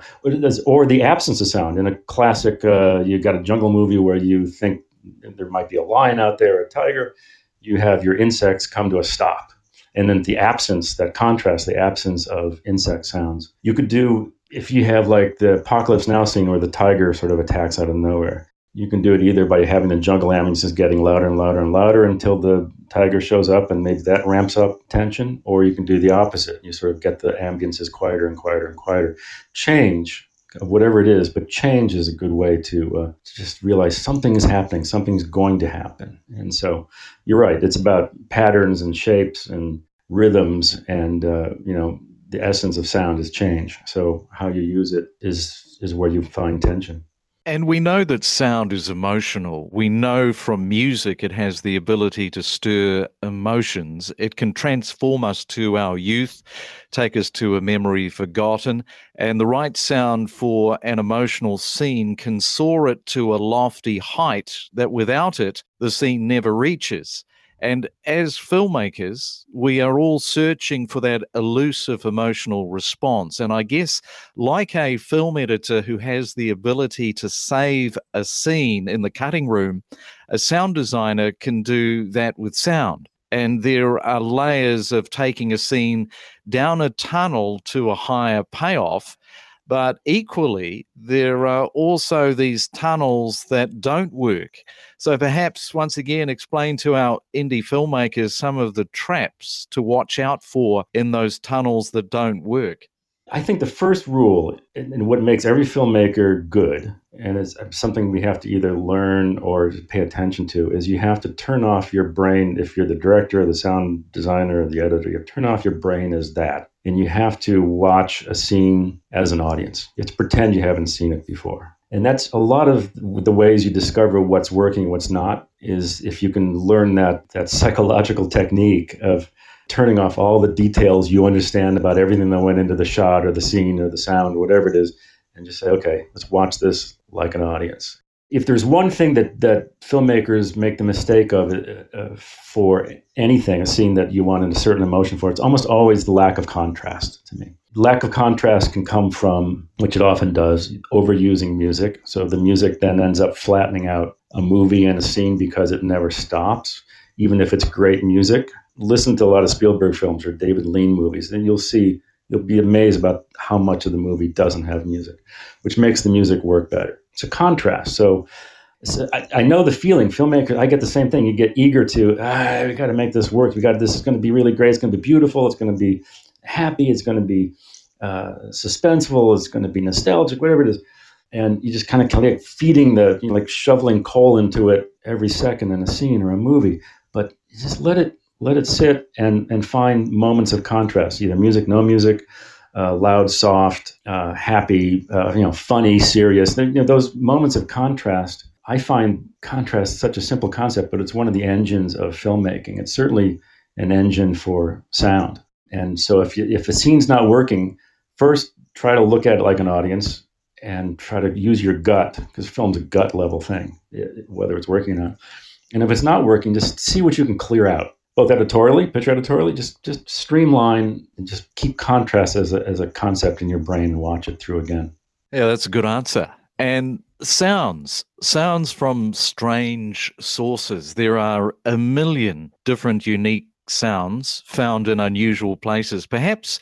Or the absence of sound. In a classic uh, you got a jungle movie where you think there might be a lion out there a tiger you have your insects come to a stop. And then the absence that contrast the absence of insect sounds. You could do if you have like the apocalypse now scene where the tiger sort of attacks out of nowhere you can do it either by having the jungle ambiances getting louder and louder and louder until the tiger shows up and maybe that ramps up tension, or you can do the opposite. You sort of get the ambiances quieter and quieter and quieter. Change, whatever it is, but change is a good way to, uh, to just realize something is happening, something's going to happen. And so you're right, it's about patterns and shapes and rhythms and, uh, you know, the essence of sound is change. So how you use it is is where you find tension. And we know that sound is emotional. We know from music it has the ability to stir emotions. It can transform us to our youth, take us to a memory forgotten. And the right sound for an emotional scene can soar it to a lofty height that without it, the scene never reaches. And as filmmakers, we are all searching for that elusive emotional response. And I guess, like a film editor who has the ability to save a scene in the cutting room, a sound designer can do that with sound. And there are layers of taking a scene down a tunnel to a higher payoff but equally, there are also these tunnels that don't work. So perhaps once again, explain to our indie filmmakers some of the traps to watch out for in those tunnels that don't work. I think the first rule, and what makes every filmmaker good, and it's something we have to either learn or pay attention to, is you have to turn off your brain. If you're the director, or the sound designer, or the editor, you turn off your brain as that and you have to watch a scene as an audience. You have to pretend you haven't seen it before. And that's a lot of the ways you discover what's working, what's not, is if you can learn that that psychological technique of turning off all the details you understand about everything that went into the shot or the scene or the sound or whatever it is, and just say, okay, let's watch this like an audience if there's one thing that that filmmakers make the mistake of uh, for anything, a scene that you want a certain emotion for, it's almost always the lack of contrast to me. Lack of contrast can come from, which it often does, overusing music. So the music then ends up flattening out a movie and a scene because it never stops, even if it's great music. Listen to a lot of Spielberg films or David Lean movies, and you'll see you'll be amazed about how much of the movie doesn't have music, which makes the music work better it's a contrast. So, so I, I, know the feeling. Filmmaker, I get the same thing. You get eager to, ah, we got to make this work. We got this is going to be really great. It's going to be beautiful. It's going to be happy. It's going to be uh, suspenseful. It's going to be nostalgic. Whatever it is, and you just kind of like feeding the, you know, like shoveling coal into it every second in a scene or a movie. But just let it let it sit and and find moments of contrast. Either music, no music uh, loud, soft, uh, happy, uh, you know, funny, serious. You know, those moments of contrast. I find contrast such a simple concept, but it's one of the engines of filmmaking. It's certainly an engine for sound. And so, if you, if a scene's not working, first try to look at it like an audience and try to use your gut because film's a gut level thing, whether it's working or not. And if it's not working, just see what you can clear out both editorially, picture editorially, just just streamline and just keep contrast as a, as a concept in your brain and watch it through again. Yeah, that's a good answer. And sounds, sounds from strange sources. There are a million different unique sounds found in unusual places. Perhaps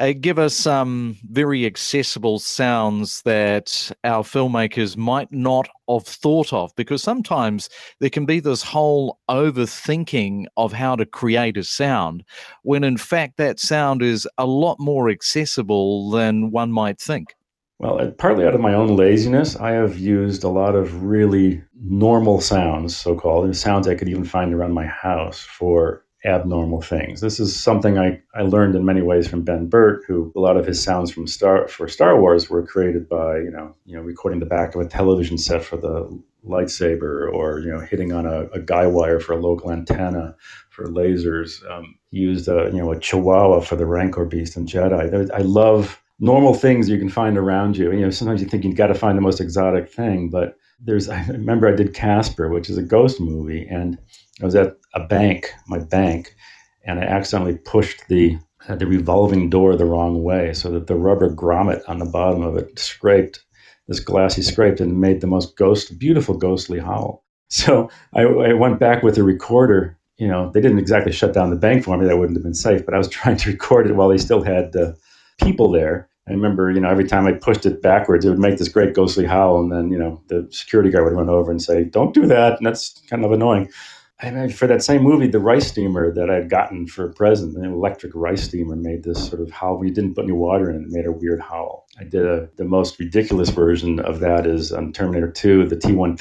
uh, give us some very accessible sounds that our filmmakers might not have thought of because sometimes there can be this whole overthinking of how to create a sound when in fact that sound is a lot more accessible than one might think. Well, partly out of my own laziness, I have used a lot of really normal sounds, so called, sounds I could even find around my house for abnormal things. This is something I, I learned in many ways from Ben Burtt, who a lot of his sounds from Star for Star Wars were created by, you know, you know, recording the back of a television set for the lightsaber or, you know, hitting on a, a guy wire for a local antenna for lasers. Um, used a, you know, a chihuahua for the Rancor beast in Jedi. I love normal things you can find around you. You know, sometimes you think you've got to find the most exotic thing, but there's I remember I did Casper, which is a ghost movie, and I was at a bank, my bank, and I accidentally pushed the the revolving door the wrong way, so that the rubber grommet on the bottom of it scraped this glassy scraped and made the most ghost, beautiful ghostly howl. So I, I went back with a recorder. You know, they didn't exactly shut down the bank for me; that wouldn't have been safe. But I was trying to record it while they still had uh, people there. I remember, you know, every time I pushed it backwards, it would make this great ghostly howl, and then, you know, the security guard would run over and say, "Don't do that," and that's kind of annoying. I mean, for that same movie, the rice steamer that I'd gotten for a present, an electric rice steamer, made this sort of howl. We didn't put any water in it; it made a weird howl. I did a, the most ridiculous version of that is on Terminator 2, the T1000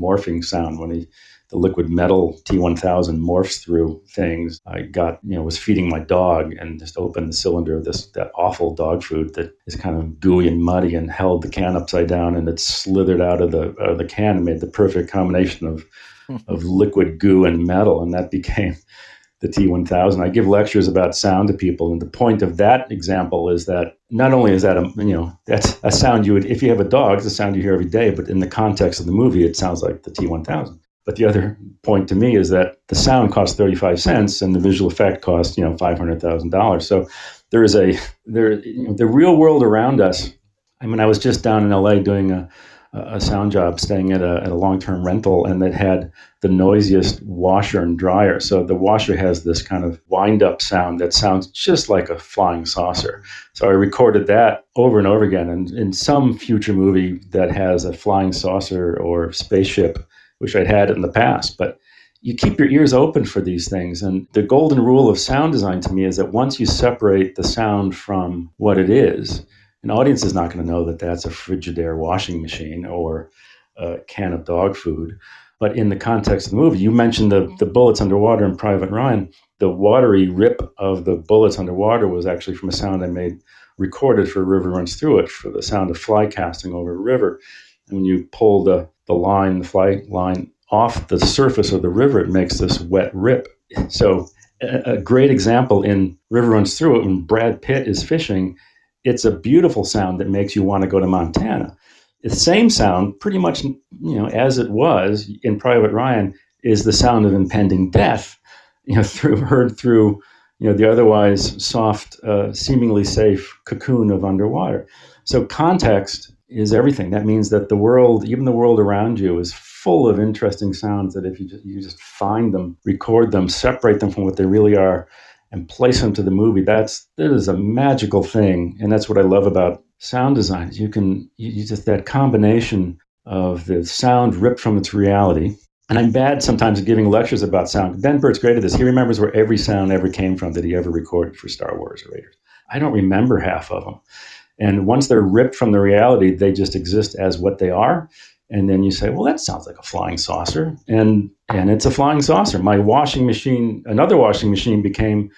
morphing sound when he the liquid metal T1000 morphs through things. I got, you know, was feeding my dog and just opened the cylinder of this, that awful dog food that is kind of gooey and muddy and held the can upside down and it slithered out of the, out of the can and made the perfect combination of, of liquid goo and metal. And that became the T1000. I give lectures about sound to people. And the point of that example is that not only is that a, you know, that's a sound you would, if you have a dog, it's a sound you hear every day, but in the context of the movie, it sounds like the T1000. But the other point to me is that the sound costs 35 cents and the visual effect costs, you know, $500,000. So there is a, there, the real world around us. I mean, I was just down in LA doing a, a sound job, staying at a, at a long term rental, and that had the noisiest washer and dryer. So the washer has this kind of wind up sound that sounds just like a flying saucer. So I recorded that over and over again. And in some future movie that has a flying saucer or spaceship which I'd had in the past. But you keep your ears open for these things. And the golden rule of sound design to me is that once you separate the sound from what it is, an audience is not going to know that that's a Frigidaire washing machine or a can of dog food. But in the context of the movie, you mentioned the, the bullets underwater in Private Ryan. The watery rip of the bullets underwater was actually from a sound I made recorded for River Runs Through It for the sound of fly casting over a river. And when you pull the the line, the fly line off the surface of the river, it makes this wet rip. So a, a great example in River Runs Through It when Brad Pitt is fishing, it's a beautiful sound that makes you want to go to Montana. The same sound, pretty much you know, as it was in Private Ryan, is the sound of impending death, you know, through heard through you know the otherwise soft, uh, seemingly safe cocoon of underwater. So context is everything. That means that the world, even the world around you, is full of interesting sounds that if you just, you just find them, record them, separate them from what they really are, and place them to the movie, that's that is a magical thing. And that's what I love about sound design. You can you, just that combination of the sound ripped from its reality. And I'm bad sometimes at giving lectures about sound. Ben Burtt's great at this. He remembers where every sound ever came from that he ever recorded for Star Wars or Raiders. I don't remember half of them. And once they're ripped from the reality, they just exist as what they are. And then you say, well, that sounds like a flying saucer. And and it's a flying saucer. My washing machine, another washing machine became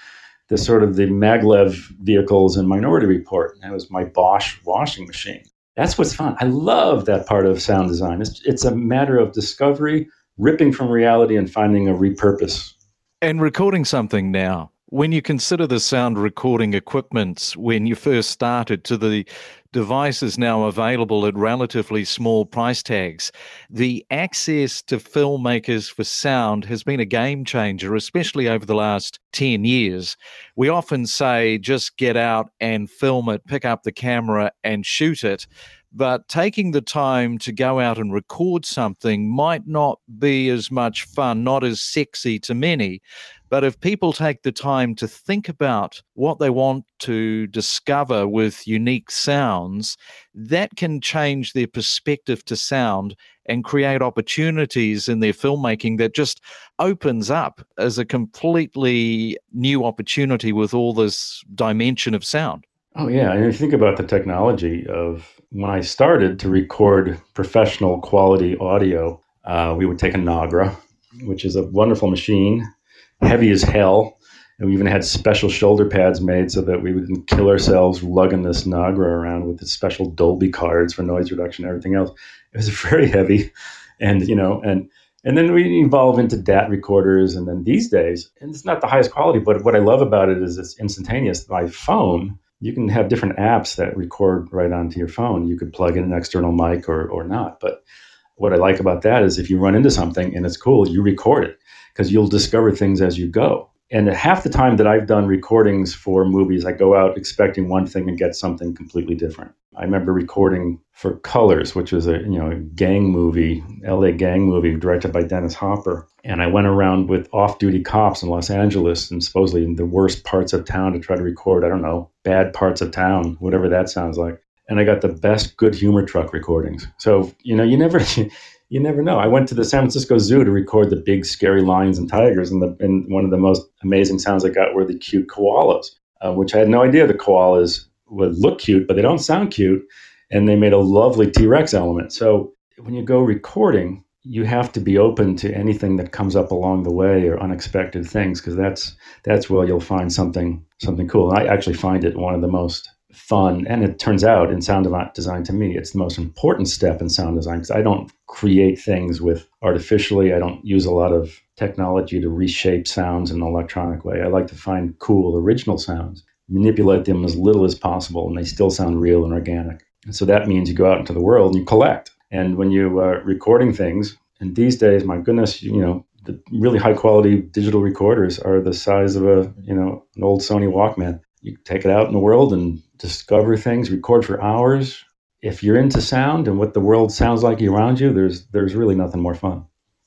the sort of the maglev vehicles in Minority Report. And That was my Bosch washing machine. That's what's fun. I love that part of sound design. It's, it's a matter of discovery, ripping from reality, and finding a repurpose. And recording something now when you consider the sound recording equipment when you first started to the devices now available at relatively small price tags, the access to filmmakers for sound has been a game changer, especially over the last 10 years. We often say just get out and film it, pick up the camera and shoot it. But taking the time to go out and record something might not be as much fun, not as sexy to many. But if people take the time to think about what they want to discover with unique sounds, that can change their perspective to sound and create opportunities in their filmmaking that just opens up as a completely new opportunity with all this dimension of sound. Oh, yeah. And if you think about the technology of when I started to record professional quality audio, uh, we would take a Nagra, which is a wonderful machine heavy as hell. And we even had special shoulder pads made so that we wouldn't kill ourselves lugging this Nagra around with the special Dolby cards for noise reduction and everything else. It was very heavy. And, you know, and and then we evolve into DAT recorders. And then these days, and it's not the highest quality, but what I love about it is it's instantaneous. My phone, you can have different apps that record right onto your phone. You could plug in an external mic or, or not. But what I like about that is if you run into something and it's cool, you record it because you'll discover things as you go. And half the time that I've done recordings for movies, I go out expecting one thing and get something completely different. I remember recording for Colors, which was a you know a gang movie, LA gang movie directed by Dennis Hopper. And I went around with off-duty cops in Los Angeles and supposedly in the worst parts of town to try to record, I don't know, bad parts of town, whatever that sounds like. And I got the best good humor truck recordings. So, you know, you never you never know. I went to the San Francisco Zoo to record the big scary lions and tigers, and, the, and one of the most amazing sounds I got were the cute koalas, uh, which I had no idea the koalas would look cute, but they don't sound cute. And they made a lovely T Rex element. So when you go recording, you have to be open to anything that comes up along the way or unexpected things because that's that's where you'll find something something cool. And I actually find it one of the most fun and it turns out in sound design to me it's the most important step in sound design because i don't create things with artificially i don't use a lot of technology to reshape sounds in an electronic way i like to find cool original sounds manipulate them as little as possible and they still sound real and organic. And so that means you go out into the world and you collect. And when you are recording things, and these days, my goodness, you know, the really high quality digital recorders are the size of a, you know, an old Sony Walkman. You take it out in the world and discover things, record for hours. If you're into sound and what the world sounds like around you, there's there's really nothing more fun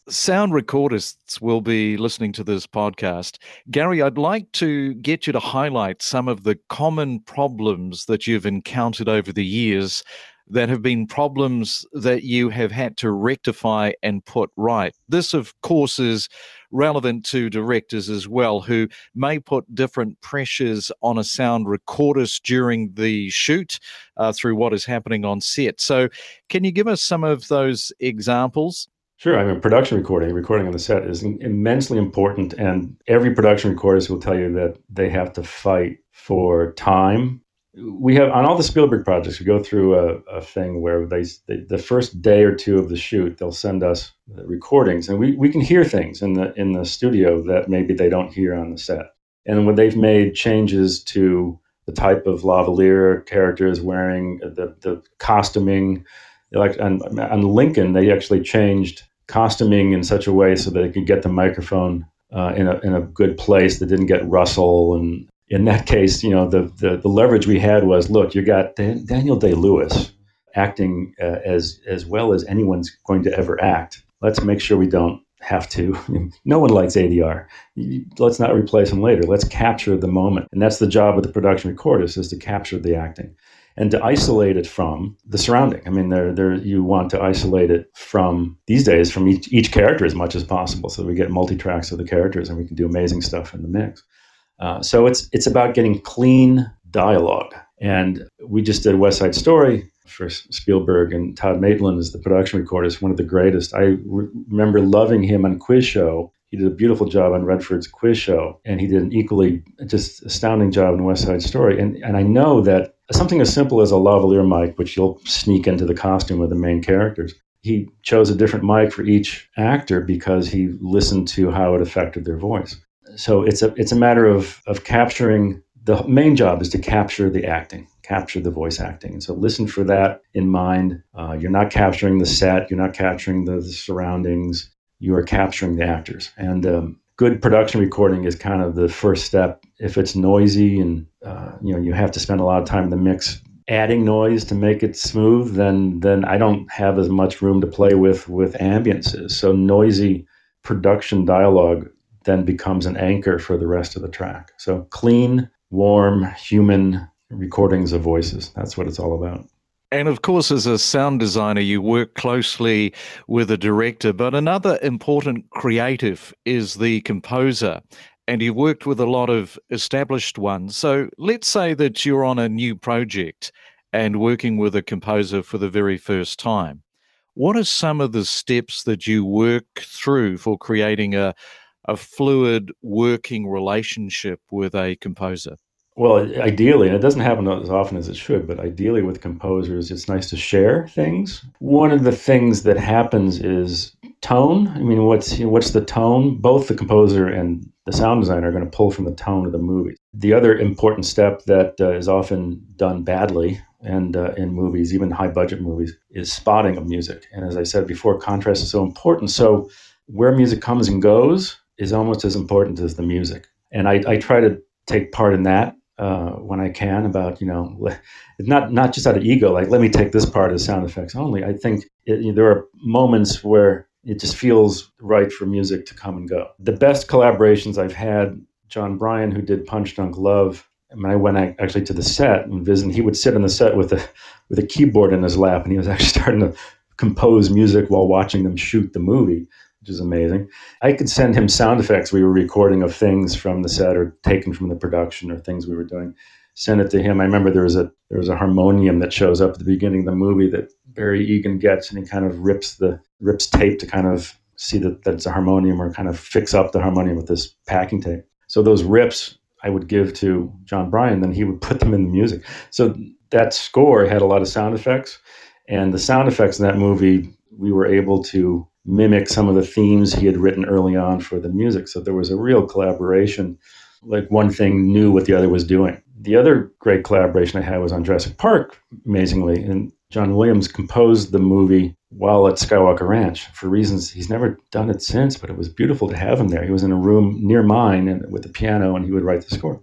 sound recordists will be listening to this podcast. Gary, I'd like to get you to highlight some of the common problems that you've encountered over the years that have been problems that you have had to rectify and put right. This, of course, is relevant to directors as well, who may put different pressures on a sound recordist during the shoot uh, through what is happening on set. So, can you give us some of those examples? Sure. I mean, production recording, recording on the set is immensely important. And every production recordist will tell you that they have to fight for time. We have on all the Spielberg projects, we go through a, a thing where they, they, the first day or two of the shoot, they'll send us recordings and we, we can hear things in the, in the studio that maybe they don't hear on the set. And when they've made changes to the type of lavalier characters wearing, the, the costuming, like on, on Lincoln, they actually changed costuming in such a way so that it could get the microphone uh, in, a, in a good place that didn't get rustle. And in that case, you know, the, the, the leverage we had was, look, you got Dan- Daniel Day Lewis acting uh, as, as well as anyone's going to ever act. Let's make sure we don't have to. no one likes ADR. Let's not replace him later. Let's capture the moment. And that's the job of the production recordist is to capture the acting and to isolate it from the surrounding. I mean, there, there, you want to isolate it from these days from each, each character as much as possible, so we get multi tracks of the characters and we can do amazing stuff in the mix. Uh, so it's it's about getting clean dialogue, and we just did West Side Story for Spielberg, and Tod Maitland is the production recorder, is one of the greatest. I re- remember loving him on Quiz Show he did a beautiful job on Redford's quiz show, and he did an equally just astounding job in West Side Story. And and I know that something as simple as a lavalier mic, which you'll sneak into the costume of the main characters, he chose a different mic for each actor because he listened to how it affected their voice. So it's a it's a matter of of capturing the main job is to capture the acting, capture the voice acting. And so listen for that in mind. Uh, you're not capturing the set, you're not capturing the, the surroundings you are capturing the actors. And um, good production recording is kind of the first step. If it's noisy and uh, you know you have to spend a lot of time in the mix adding noise to make it smooth, then then I don't have as much room to play with with ambiances. So noisy production dialogue then becomes an anchor for the rest of the track. So clean, warm, human recordings of voices. That's what it's all about. And of course, as a sound designer, you work closely with a director, but another important creative is the composer. And you've worked with a lot of established ones. So let's say that you're on a new project and working with a composer for the very first time. What are some of the steps that you work through for creating a, a fluid working relationship with a composer? Well, ideally, and it doesn't happen as often as it should, but ideally with composers, it's nice to share things. One of the things that happens is tone. I mean, what's you know, what's the tone? Both the composer and the sound designer are going to pull from the tone of the movie. The other important step that uh, is often done badly and uh, in movies, even high budget movies, is spotting of music. And as I said before, contrast is so important. So where music comes and goes is almost as important as the music. And I, I try to take part in that uh, when I can about, you know, not, not just out of ego, like, let me take this part of sound effects only. I think it, you know, there are moments where it just feels right for music to come and go. The best collaborations I've had, Jon Brion, who did Punch Drunk Love, and I went actually to the set and visited, he would sit on the set with a with a keyboard in his lap, and he was actually starting to compose music while watching them shoot the movie which is amazing. I could send him sound effects we were recording of things from the set or taken from the production or things we were doing. Send it to him. I remember there was a there was a harmonium that shows up at the beginning of the movie that Barry Egan gets, and he kind of rips the rips tape to kind of see that that's a harmonium or kind of fix up the harmonium with this packing tape. So those rips I would give to Jon Brion, then he would put them in the music. So that score had a lot of sound effects, and the sound effects in that movie we were able to mimic some of the themes he had written early on for the music. So there was a real collaboration. Like one thing knew what the other was doing. The other great collaboration I had was on Jurassic Park, amazingly. And John Williams composed the movie while at Skywalker Ranch for reasons he's never done it since, but it was beautiful to have him there. He was in a room near mine and with the piano and he would write the score.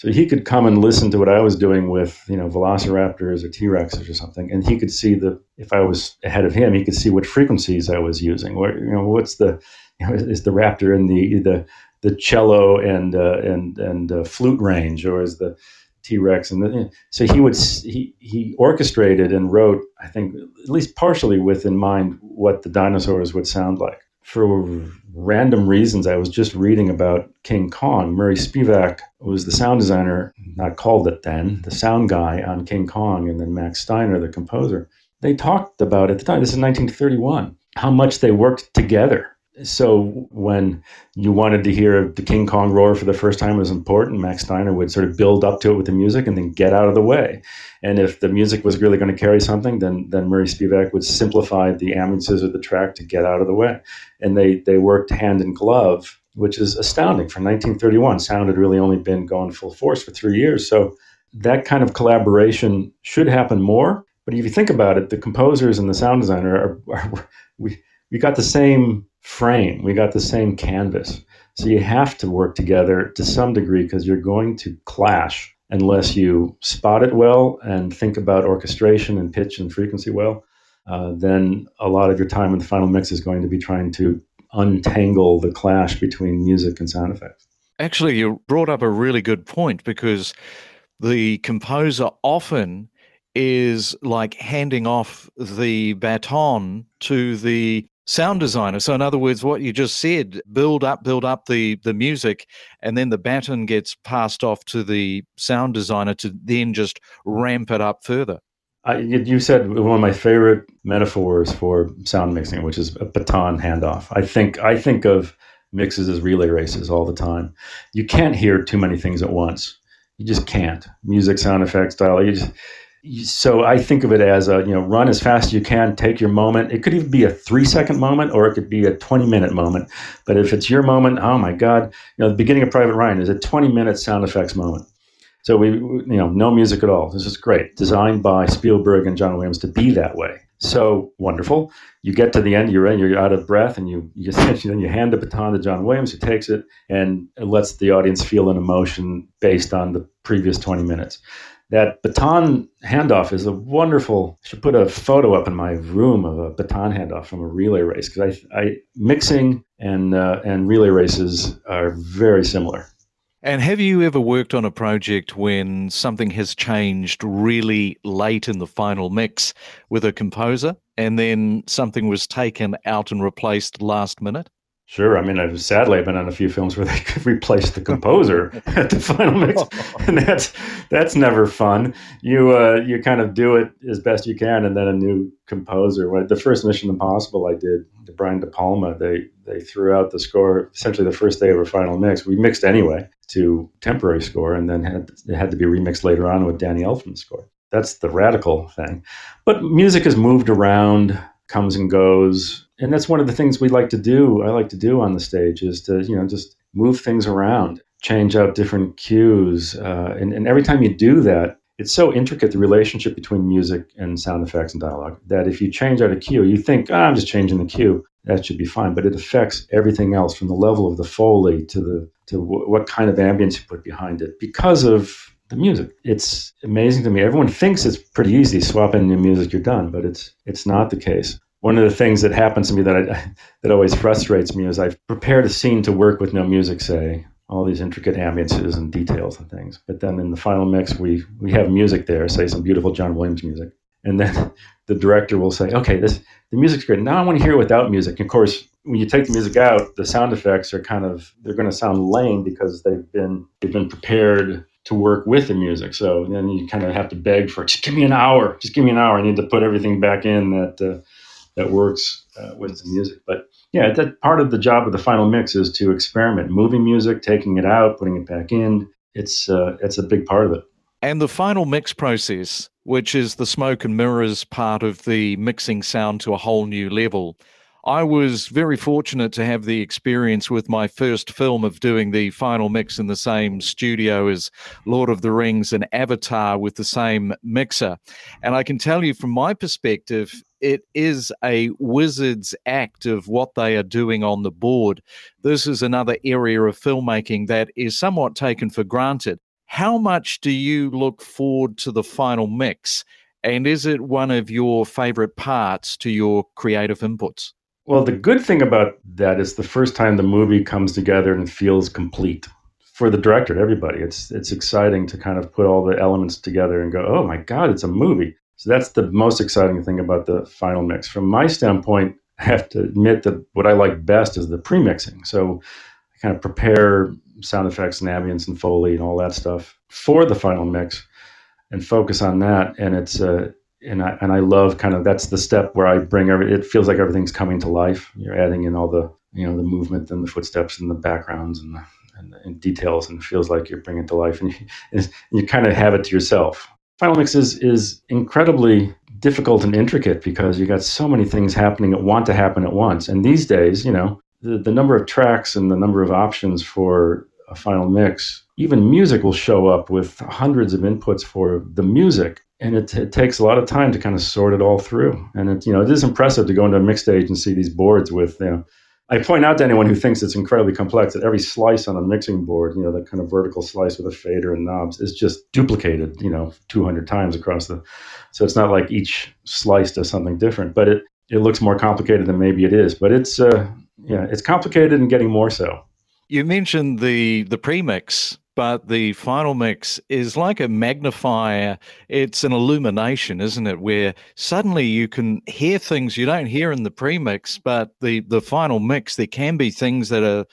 So he could come and listen to what I was doing with, you know, velociraptors or T-Rexes or something, and he could see the if I was ahead of him, he could see what frequencies I was using. What you know, what's the you know, is the raptor in the the the cello and uh, and and uh, flute range, or is the T-Rex and the, so he would he he orchestrated and wrote, I think at least partially with in mind what the dinosaurs would sound like for random reasons, I was just reading about King Kong. Murray Spivak was the sound designer, not called it then, the sound guy on King Kong, and then Max Steiner, the composer. They talked about at the time, this is 1931, how much they worked together so when you wanted to hear the King Kong roar for the first time was important, Max Steiner would sort of build up to it with the music and then get out of the way. And if the music was really going to carry something, then then Murray Spivak would simplify the ambiances of the track to get out of the way. And they they worked hand in glove, which is astounding. For 1931, sound had really only been going full force for three years. So that kind of collaboration should happen more. But if you think about it, the composers and the sound designer are, are we we got the same frame, we got the same canvas. So you have to work together to some degree because you're going to clash unless you spot it well and think about orchestration and pitch and frequency well. Uh, then a lot of your time in the final mix is going to be trying to untangle the clash between music and sound effects. Actually, you brought up a really good point because the composer often is like handing off the baton to the sound designer. So in other words, what you just said, build up, build up the the music, and then the baton gets passed off to the sound designer to then just ramp it up further. I, you said one of my favorite metaphors for sound mixing, which is a baton handoff. I think I think of mixes as relay races all the time. You can't hear too many things at once. You just can't. Music, sound effects, style. You just so I think of it as a you know run as fast as you can, take your moment. It could even be a three second moment or it could be a twenty minute moment. But if it's your moment, oh my God, you know the beginning of Private Ryan is a twenty minute sound effects moment. So we you know no music at all. This is great, designed by Spielberg and John Williams to be that way. So wonderful. You get to the end, you're in, you're out of breath, and you you then you hand the baton to John Williams, who takes it and lets the audience feel an emotion based on the previous twenty minutes that baton handoff is a wonderful. I should put a photo up in my room of a baton handoff from a relay race because I, I mixing and uh, and relay races are very similar. And have you ever worked on a project when something has changed really late in the final mix with a composer, and then something was taken out and replaced last minute? Sure. I mean, I've sadly I've been on a few films where they could replace the composer at the final mix, and that's that's never fun. You uh, you kind of do it as best you can, and then a new composer. When the first Mission Impossible I did, the Brian De Palma, they they threw out the score essentially the first day of our final mix. We mixed anyway to temporary score, and then had it had to be remixed later on with Danny Elfman's score. That's the radical thing. But music has moved around, comes and goes and that's one of the things we like to do. I like to do on the stage is to you know just move things around, change out different cues, uh, and, and every time you do that, it's so intricate the relationship between music and sound effects and dialogue that if you change out a cue, you think, oh, I'm just changing the cue. That should be fine, but it affects everything else from the level of the foley to the to w- what kind of ambience you put behind it because of the music. It's amazing to me. Everyone thinks it's pretty easy. Swap in new music, you're done, but it's it's not the case. One of the things that happens to me that I, that always frustrates me is I've prepared a scene to work with no music, say, all these intricate ambiances and details and things. But then in the final mix, we we have music there, say some beautiful John Williams music, and then the director will say, "Okay, this the music's great. Now I want to hear it without music." And of course, when you take the music out, the sound effects are kind of they're going to sound lame because they've been they've been prepared to work with the music. So then you kind of have to beg for just give me an hour, just give me an hour. I need to put everything back in that uh, that works uh, with the music, but yeah, that part of the job of the final mix is to experiment, moving music, taking it out, putting it back in. It's uh, it's a big part of it. And the final mix process, which is the smoke and mirrors part of the mixing sound to a whole new level. I was very fortunate to have the experience with my first film of doing the final mix in the same studio as Lord of the Rings and Avatar with the same mixer. And I can tell you from my perspective, it is a wizard's act of what they are doing on the board. This is another area of filmmaking that is somewhat taken for granted. How much do you look forward to the final mix? And is it one of your favorite parts to your creative inputs? Well, the good thing about that is the first time the movie comes together and feels complete for the director, everybody. It's it's exciting to kind of put all the elements together and go, "Oh my god, it's a movie." So that's the most exciting thing about the final mix. From my standpoint, I have to admit that what I like best is the pre-mixing. So I kind of prepare sound effects and ambience and foley and all that stuff for the final mix and focus on that and it's uh, and I and I love kind of that's the step where I bring every. It feels like everything's coming to life. You're adding in all the you know the movement and the footsteps and the backgrounds and the, and, the, and details, and it feels like you're bringing it to life, and you, and you kind of have it to yourself. Final mix is is incredibly difficult and intricate because you got so many things happening that want to happen at once. And these days, you know, the, the number of tracks and the number of options for a final mix, even music will show up with hundreds of inputs for the music and it, it, takes a lot of time to kind of sort it all through. And it, you know, it is impressive to go into a mix stage and see these boards with, you know, I point out to anyone who thinks it's incredibly complex that every slice on a mixing board, you know, that kind of vertical slice with a fader and knobs is just duplicated, you know, 200 times across the. So it's not like each slice does something different, but it it looks more complicated than maybe it is. But it's uh, yeah, it's complicated and getting more so. You mentioned the the premix but the final mix is like a magnifier. It's an illumination, isn't it? Where suddenly you can hear things you don't hear in the premix, but the the final mix there can be things that are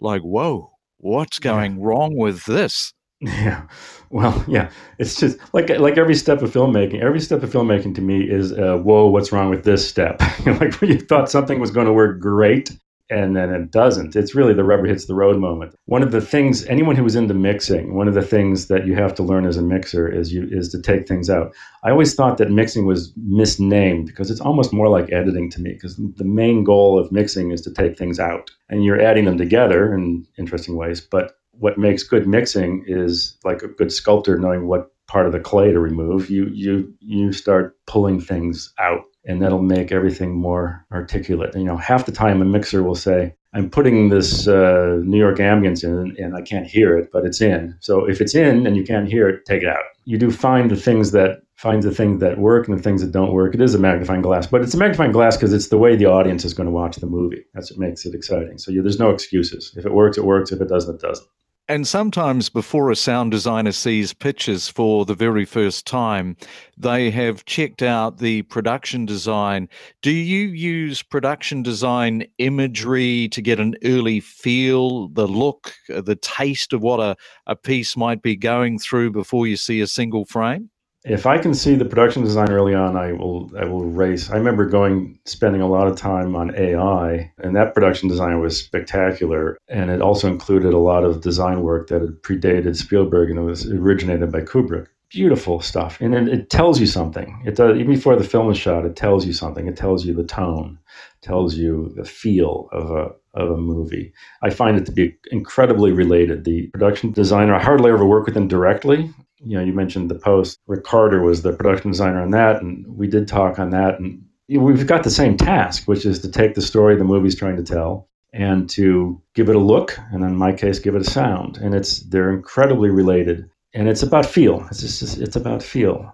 like, whoa, what's going yeah. wrong with this? Yeah, well, yeah, it's just like like every step of filmmaking. Every step of filmmaking to me is, uh, whoa, what's wrong with this step? like when you thought something was going to work great, and then it doesn't. It's really the rubber hits the road moment. One of the things anyone who is into mixing, one of the things that you have to learn as a mixer is you is to take things out. I always thought that mixing was misnamed because it's almost more like editing to me because the main goal of mixing is to take things out and you're adding them together in interesting ways, but what makes good mixing is like a good sculptor knowing what part of the clay to remove. You you you start pulling things out and that'll make everything more articulate. You know, half the time a mixer will say, "I'm putting this uh, New York ambience in, and I can't hear it, but it's in." So if it's in and you can't hear it, take it out. You do find the things that find the things that work and the things that don't work. It is a magnifying glass, but it's a magnifying glass because it's the way the audience is going to watch the movie. That's what makes it exciting. So there's no excuses. If it works, it works. If it doesn't, it doesn't. And sometimes before a sound designer sees pictures for the very first time, they have checked out the production design. Do you use production design imagery to get an early feel, the look, the taste of what a, a piece might be going through before you see a single frame? If I can see the production design early on, I will I will race. I remember going spending a lot of time on AI, and that production design was spectacular. And it also included a lot of design work that had predated Spielberg and it was originated by Kubrick. Beautiful stuff, and it, it tells you something. It does even before the film is shot. It tells you something. It tells you the tone, tells you the feel of a of a movie. I find it to be incredibly related. The production designer, I hardly ever work with them directly You know, you mentioned the post. Rick Carter was the production designer on that, and we did talk on that. And we've got the same task, which is to take the story the movie's trying to tell and to give it a look, and in my case, give it a sound. And it's they're incredibly related, and it's about feel. It's just it's about feel.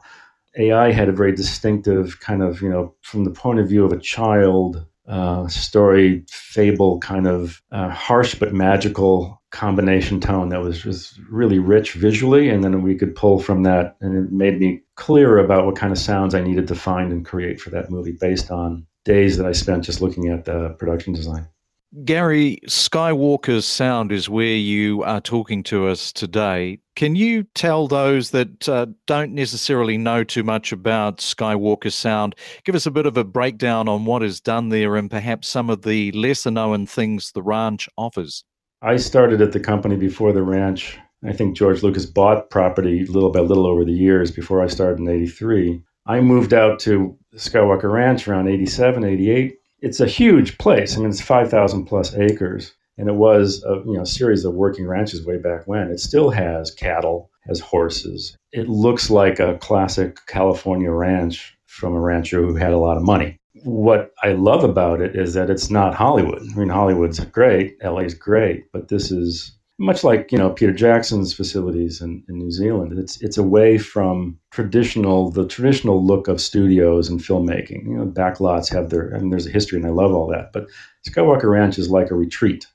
AI had a very distinctive kind of you know from the point of view of a child uh, story fable kind of uh, harsh but magical combination tone that was just really rich visually and then we could pull from that and it made me clear about what kind of sounds i needed to find and create for that movie based on days that i spent just looking at the production design Gary, Skywalker's sound is where you are talking to us today. Can you tell those that uh, don't necessarily know too much about Skywalker sound, give us a bit of a breakdown on what is done there and perhaps some of the lesser known things the ranch offers? I started at the company before the ranch. I think George Lucas bought property little by little over the years before I started in 83. I moved out to Skywalker Ranch around 87, 88 it's a huge place. I mean, it's 5,000 plus acres, and it was a you know series of working ranches way back when. It still has cattle, has horses. It looks like a classic California ranch from a rancher who had a lot of money. What I love about it is that it's not Hollywood. I mean, Hollywood's great, LA's great, but this is much like you know Peter Jackson's facilities in, in New Zealand. It's it's away from traditional the traditional look of studios and filmmaking. You know, backlots have their and there's a history, and I love all that. But Skywalker Ranch is like a retreat,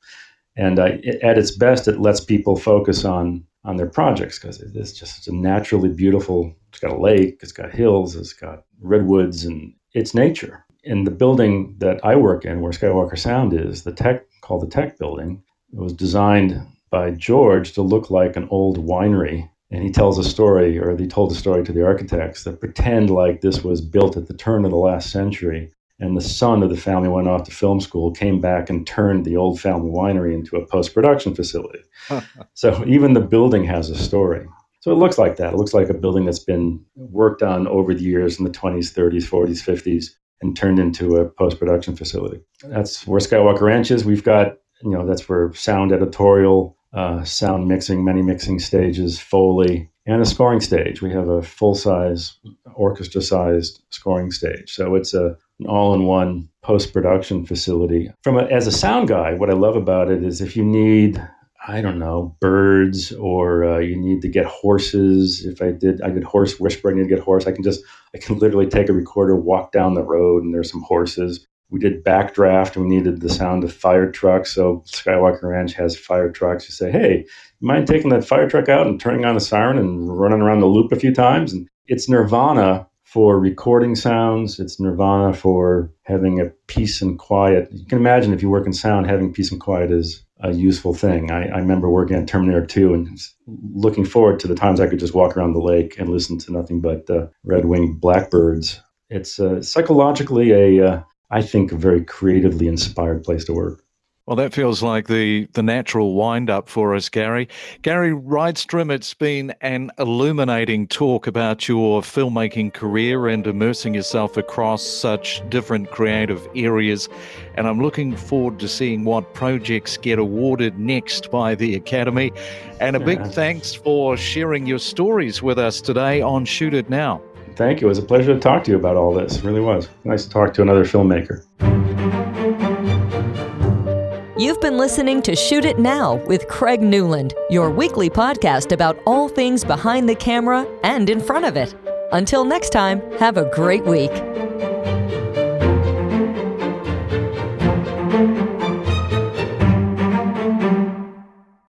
and uh, it, at its best, it lets people focus on on their projects because it's just a naturally beautiful. It's got a lake, it's got hills, it's got redwoods, and it's nature. In the building that I work in, where Skywalker Sound is, the tech called the Tech Building, it was designed by George to look like an old winery. And he tells a story, or he told a story to the architects that pretend like this was built at the turn of the last century. And the son of the family went off to film school, came back and turned the old family winery into a post production facility. so even the building has a story. So it looks like that. It looks like a building that's been worked on over the years in the 20s, 30s, 40s, 50s, and turned into a post production facility. That's where Skywalker Ranch is. We've got, you know, that's where sound editorial uh, sound mixing, many mixing stages, Foley, and a scoring stage. We have a full size, orchestra sized scoring stage. So it's a, an all in one post production facility. From a, as a sound guy, what I love about it is if you need I don't know, birds, or uh, you need to get horses. If I did, I did horse whispering, to get horse. I can just, I can literally take a recorder, walk down the road, and there's some horses we did backdraft. And we needed the sound of fire trucks. So Skywalker Ranch has fire trucks. You say, hey, you mind taking that fire truck out and turning on the siren and running around the loop a few times? And it's nirvana for recording sounds. It's nirvana for having a peace and quiet. You can imagine if you work in sound, having peace and quiet is a useful thing. I, I remember working on Terminator 2 and looking forward to the times I could just walk around the lake and listen to nothing but uh, red-winged blackbirds. It's uh, psychologically a uh, I think, a very creatively inspired place to work. Well, that feels like the, the natural wind up for us, Gary. Gary Rydstrom, it's been an illuminating talk about your filmmaking career and immersing yourself across such different creative areas. And I'm looking forward to seeing what projects get awarded next by the Academy. And a big yeah. thanks for sharing your stories with us today on Shoot It Now. Thank you. It was a pleasure to talk to you about all this. It really was. Nice to talk to another filmmaker. You've been listening to Shoot It Now with Craig Newland, your weekly podcast about all things behind the camera and in front of it. Until next time, have a great week.